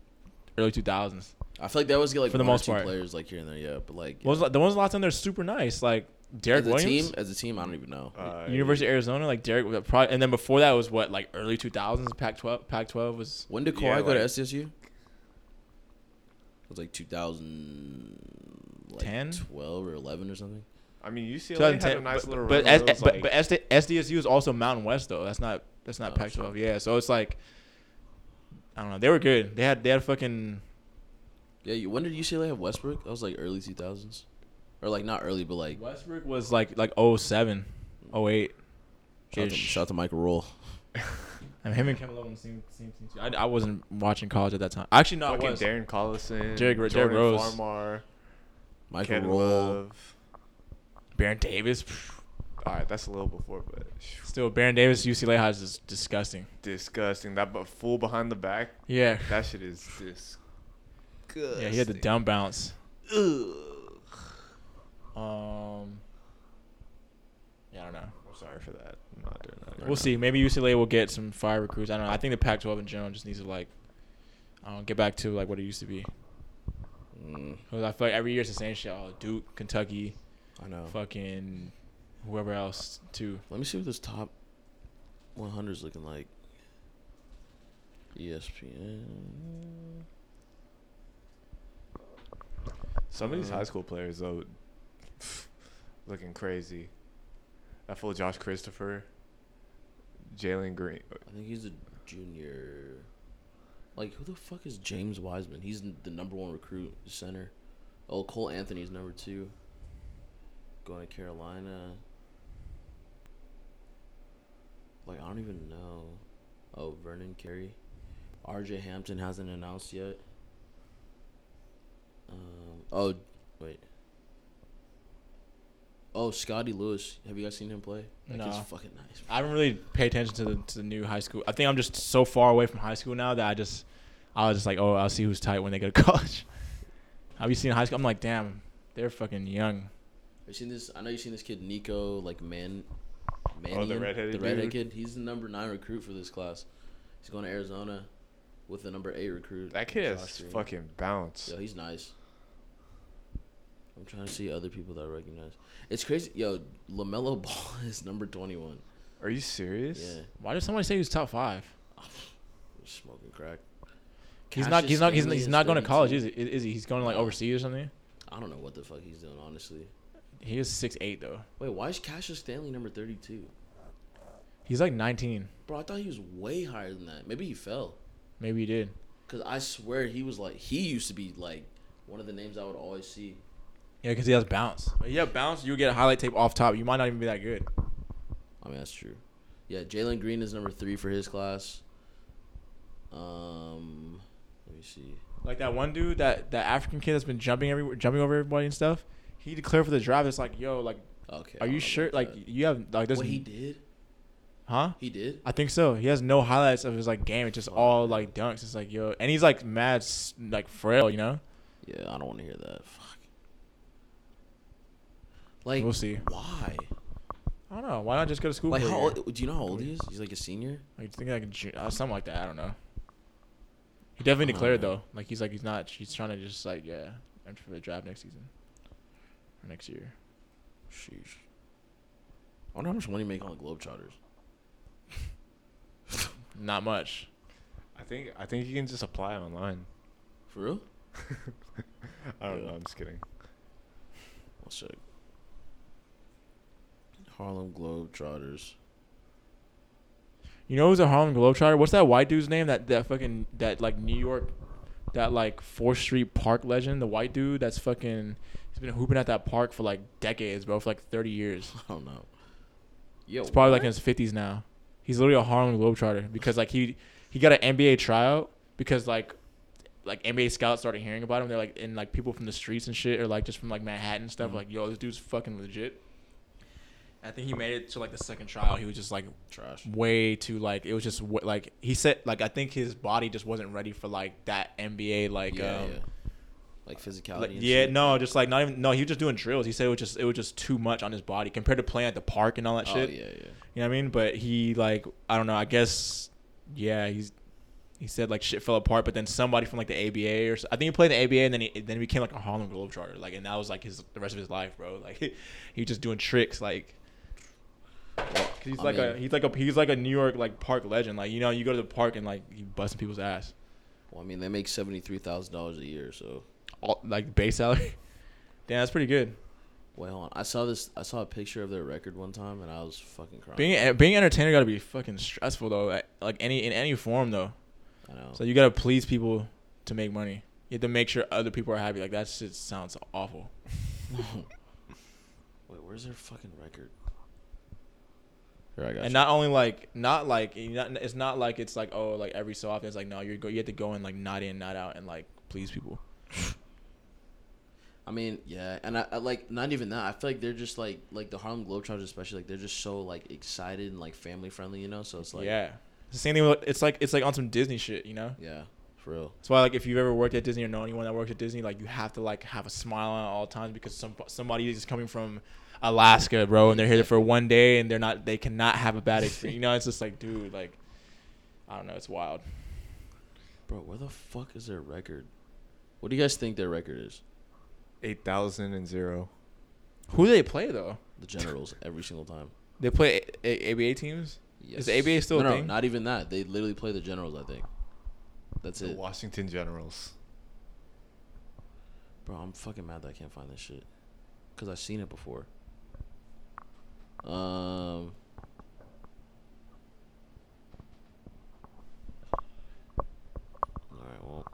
early 2000s. I feel like they always get like For the one or most two part. players like here and there, yeah. But like What was the- the ones the last time they're super nice like Derrick as a Williams, team, as a team, I don't even know. Uh, University of Arizona, like Derrick, probably, and then before that was what like early 2000s. Pac-12, Pac-12 was When did Kawhi Yeah, go to like- SDSU? It was like 2000, like 10? 12 or 11 or something. I mean, UCLA had 2010. a nice but, little but, run. S- of but, like- but SD, SDSU is also Mountain West though. That's not that's not Oh, Pac-12. Yeah, so it's like I don't know. They were good. They had they had fucking Yeah, you, when did UCLA have Westbrook? That was like early 2000s, or like not early, but like Westbrook was like like 07, 08. shout out to, shout out to Michael Roll. I mean, him and Kevin Love on the same same team too. I, I wasn't watching college at that time. Actually, no, I fucking was. Darren Collison, Derrick Ro- Derrick Jordan Rose. Farmar, Michael Kevin Roll. Love. Baron Davis. All right, that's a little before, but Still, Baron Davis UCLA has is disgusting. disgusting. That but full behind the back. Yeah. That shit is disgusting. Yeah, he had the dumb bounce. Um. Yeah, I don't know. I'm sorry for that. I'm not doing that. right We'll now. see. Maybe UCLA will get some fire recruits. I don't know. I think the Pac-12 in general just needs to like, I don't get back to like what it used to be. Mm, 'Cause I feel like every year it's the same shit. Oh, Duke, Kentucky, I know. fucking whoever else too. Let me see what this top 100 is looking like. ESPN. Some of these Uh, high school players though, looking crazy. That fool Josh Christopher, Jalen Green. I think he's a junior. Like, who the fuck is James Wiseman? He's the number one recruit center. Oh, Cole Anthony's number two. Going to Carolina. Like, I don't even know. Oh, Vernon Carey. RJ Hampton hasn't announced yet. Um, oh, wait. Oh, Scottie Lewis. Have you guys seen him play? That kid's No. fucking nice. I don't really pay attention to the to the new high school. I think I'm just so far away from high school now that I just I was just like, oh, I'll see who's tight when they go to college. Have you seen high school? I'm like, damn, they're fucking young. Have you seen this? I know you've seen this kid Nico, like man, Oh, the Mannion, redheaded the redhead dude? kid. He's the number nine recruit for this class. He's going to Arizona with the number eight recruit. That kid Josh has fucking bounce. Yo, he's nice. I'm trying to see other people that I recognize. It's crazy. Yo, LaMelo Ball is number 21. Are you serious? Yeah, Why did somebody say he was top five? smoking crack. He's not. He's not. He's, Cassius he's not going to college, is he? Is he? He's going like overseas or something. I don't know what the fuck he's doing, honestly. He is six eight though. Wait, why is Cassius Stanley number 32? He's like 19. Bro, I thought he was way higher than that. Maybe he fell. Maybe he did. Cause I swear he was like he used to be like one of the names I would always see. Yeah, because he has bounce. If you bounce, you get a highlight tape off top. You might not even be that good. I mean that's true. Yeah, Jalen Green is number three for his class. Um, let me see. Like that one dude, that that African kid that's been jumping everywhere, jumping over everybody and stuff. He declared for the draft. It's like, yo, like, Okay. are you sure? Like, that. you have like this. what he did? Huh? He did. I think so. He has no highlights of his like game. It's just all like dunks. It's like yo, and he's like mad, like frail. You know. Yeah, I don't want to hear that. Fuck. Like, We'll see. Why? I don't know. Why not just go to school? Like, for a how year? old, do you know how old he is? He's like a senior. Like, think like a ju- uh, something like that. I don't know. He definitely declared though. Like he's like he's not. He's trying to just like yeah, enter for the draft next season or next year. Sheesh. I wonder how much money you make on the Globetrotters. Not much. I think I think you can just apply online. For real? I don't Yeah. know. I'm just kidding. Let's check. Harlem Globetrotters. You know who's a Harlem Globetrotter? What's that white dude's name? That that fucking that like New York, that like Fourth Street Park legend. The white dude that's fucking. He's been hooping at that park for like decades, bro. For like thirty years. I don't know. Yo, It's probably like in his fifties now. He's literally a Harlem Globetrotter because like he he got an NBA tryout because like like NBA scouts started hearing about him. They're like and like people from the streets and shit or like just from like Manhattan and stuff. Mhm. Like yo, this dude's fucking legit. I think he made it to like the second trial. He was just like trash. way too like it was just wa- like he said like I think his body just wasn't ready for like that NBA like Yeah, um yeah. Like physicality. like, yeah, shit. no, just like not even no. He was just doing drills. He said it was just it was just too much on his body compared to playing at the park and all that Oh, shit. yeah, yeah. You know what I mean? But he like I don't know. I guess yeah. He's he said like shit fell apart. But then somebody from like the ABA or I think he played in the ABA and then he then he became like a Harlem Globetrotter. Like and that was like his the rest of his life, bro. Like he was just doing tricks like. 'Cause he's I like a he's like a he's like a New York like park legend. Like you know you go to the park and like you busting people's ass. Well, I mean, they make seventy three thousand dollars a year, so. All, like base salary. Damn, that's pretty good. Wait, hold on. I saw this. I saw a picture of their record one time, and I was fucking crying. Being being entertainer gotta be fucking stressful though. Like- Like any in any form though. I know. So you gotta please people to make money. You have to make sure other people are happy. Like that shit sounds awful. Wait, where's their fucking record? Here, I got And you. not only like not like it's not like it's like oh like every so often it's like no you go you have to go and like not in not out and like please people. I mean, yeah, and I, I like not even that. I feel like they're just like like the Harlem Globetrotters, especially like they're just so like excited and like family friendly, you know. So it's like yeah, it's the same thing. With, it's like it's like on some Disney shit, you know. yeah, for real. That's why like if you've ever worked at Disney or know anyone that works at Disney, like you have to like have a smile on at all times because some somebody is coming from Alaska, bro, and they're here for one day and they're not they cannot have a bad experience. you know, it's just like dude, like I don't know, it's wild. Bro, where the fuck is their record? What do you guys think their record is? Eight thousand and zero. Who do they play though? The Generals every single time. They play a- a- ABA teams. Is the ABA still no, a no, thing? not even that. They literally play the Generals. I think. That's The it, Washington Generals. bro. I'm fucking mad that I can't find this shit, cause I've seen it before. Um. All right, well,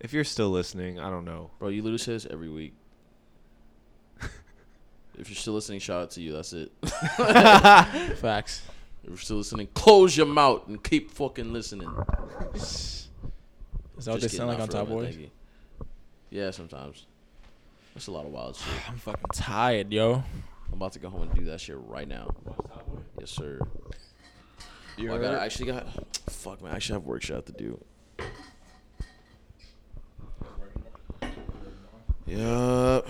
If you're still listening, I don't know. bro, you literally say this every week. if you're still listening, shout out to you. That's it. Facts. If you're still listening, close your mouth and keep fucking listening. Is that what Just they sound like kidding, on not Top for Boys? thank you. Yeah, sometimes. That's a lot of wild shit. I'm fucking tired, yo. I'm about to go home and do that shit right now. Yes, sir. You Well, I got. I actually got. Fuck, man. I actually have work shit I have to do. Yup.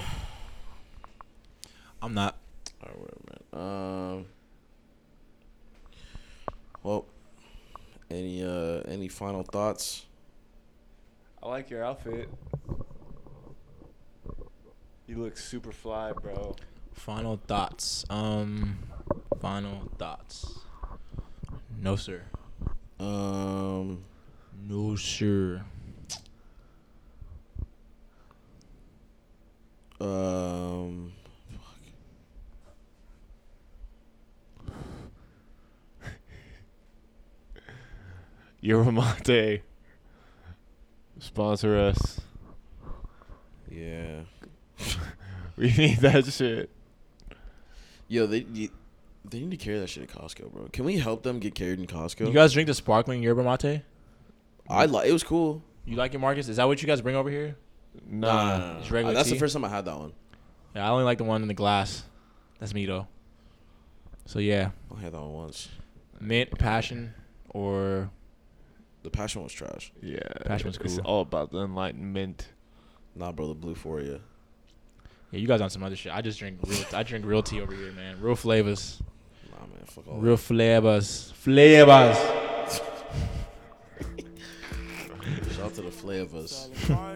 I'm not. All right, whatever, man. Um. Well, any uh any final thoughts? I like your outfit. You look super fly, bro. Final thoughts. Um, final thoughts. No sir. Um. No sir. Um. Yerba mate. Sponsor us. Yeah. We need that shit. Yo, they they need to carry that shit at Costco, bro. Can we help them get carried in Costco? You guys drink the sparkling yerba mate? I like. It was cool. You like it, Marcus? Is that what you guys bring over here? Nah. Nah, nah, nah, It's nah. regular uh, That's the first time I had that one. Yeah, I only like the one in the glass. That's me though. So yeah, I had that one once. mint, passion, or The passion was trash. Yeah. passion was cool. It's all about the enlightenment. Nah, bro, the blue for you. Yeah, you guys on some other shit. I just drink real. I drink real tea over here, man. Real flavors. Nah, man, fuck all Real flavors. Flavors.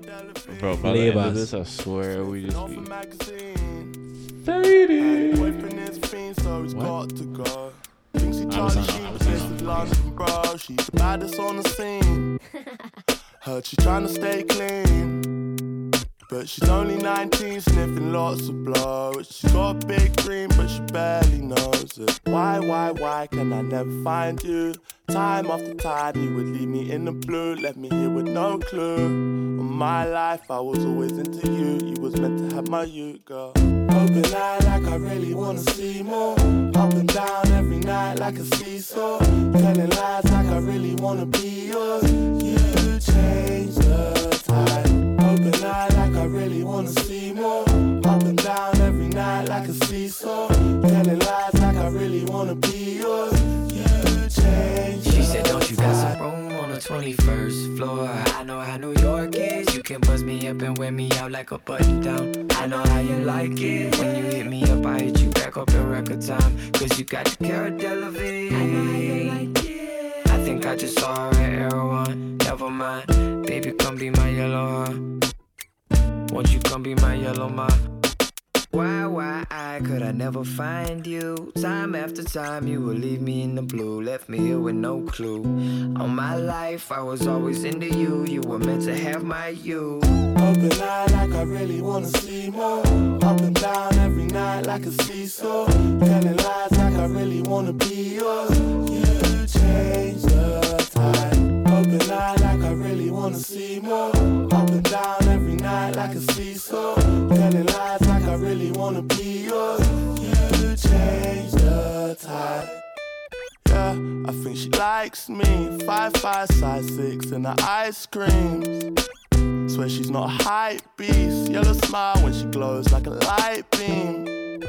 that. Flavors. Bro, by the end of Flavors. this, I swear we just be Boyfriend is a fiend, so he's got to go. I was on- I was on- is London, bro. She's the baddest on the scene. Heard she tryna stay clean. But she's only 19, sniffing lots of blow. She's got a big dream, but she barely knows it. Why, why, why can I never find you? Time after time, you would leave me in the blue, left me here with no clue. On my life, I was always into you. You was meant to have my you, girl. Open eye like I really wanna see more. Up and down every night like a seesaw. Telling lies like I really wanna be yours. You change the tide. Like I really wanna see more. Up and down every night like a seesaw. Telling lies like I really wanna be yours. You change She said, Don't you got some room on the 21st floor? I know how New York is. You can buzz me up and wear me out like a button down. I know how you like it. When you hit me up, I hit you back up in record time. Cause you got the Cara Delevingne. I know how you like it. I think I just saw her at Erewhon. Never mind. Baby, come be my yellow heart. Won't you come be my yellow ma? Why, why, I could I never find you? Time after time, you would leave me in the blue, left me here with no clue. All my life, I was always into you. You were meant to have my you. Open eye like I really wanna see more. Up and down every night like a seesaw. Telling lies like I really wanna be yours. You change the tide. Open eye like I really wanna see more. Up and down every night like a seesaw. Telling lies like I really wanna be yours. You change the tide. Yeah, I think she likes me. Five, five, size six, and her ice creams. Swear she's not a hype beast. Yellow smile when she glows like a light beam.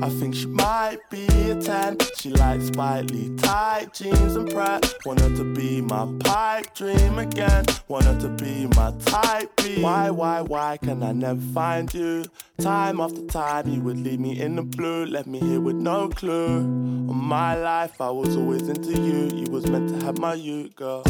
I think she might be a 10. She likes spikely tight jeans and prep. Want her to be my pipe dream again. Want her to be my type B. Why, why, why can I never find you? Time after time, you would leave me in the blue. Left me here with no clue. On my life, I was always into you. You was meant to have my you, girl.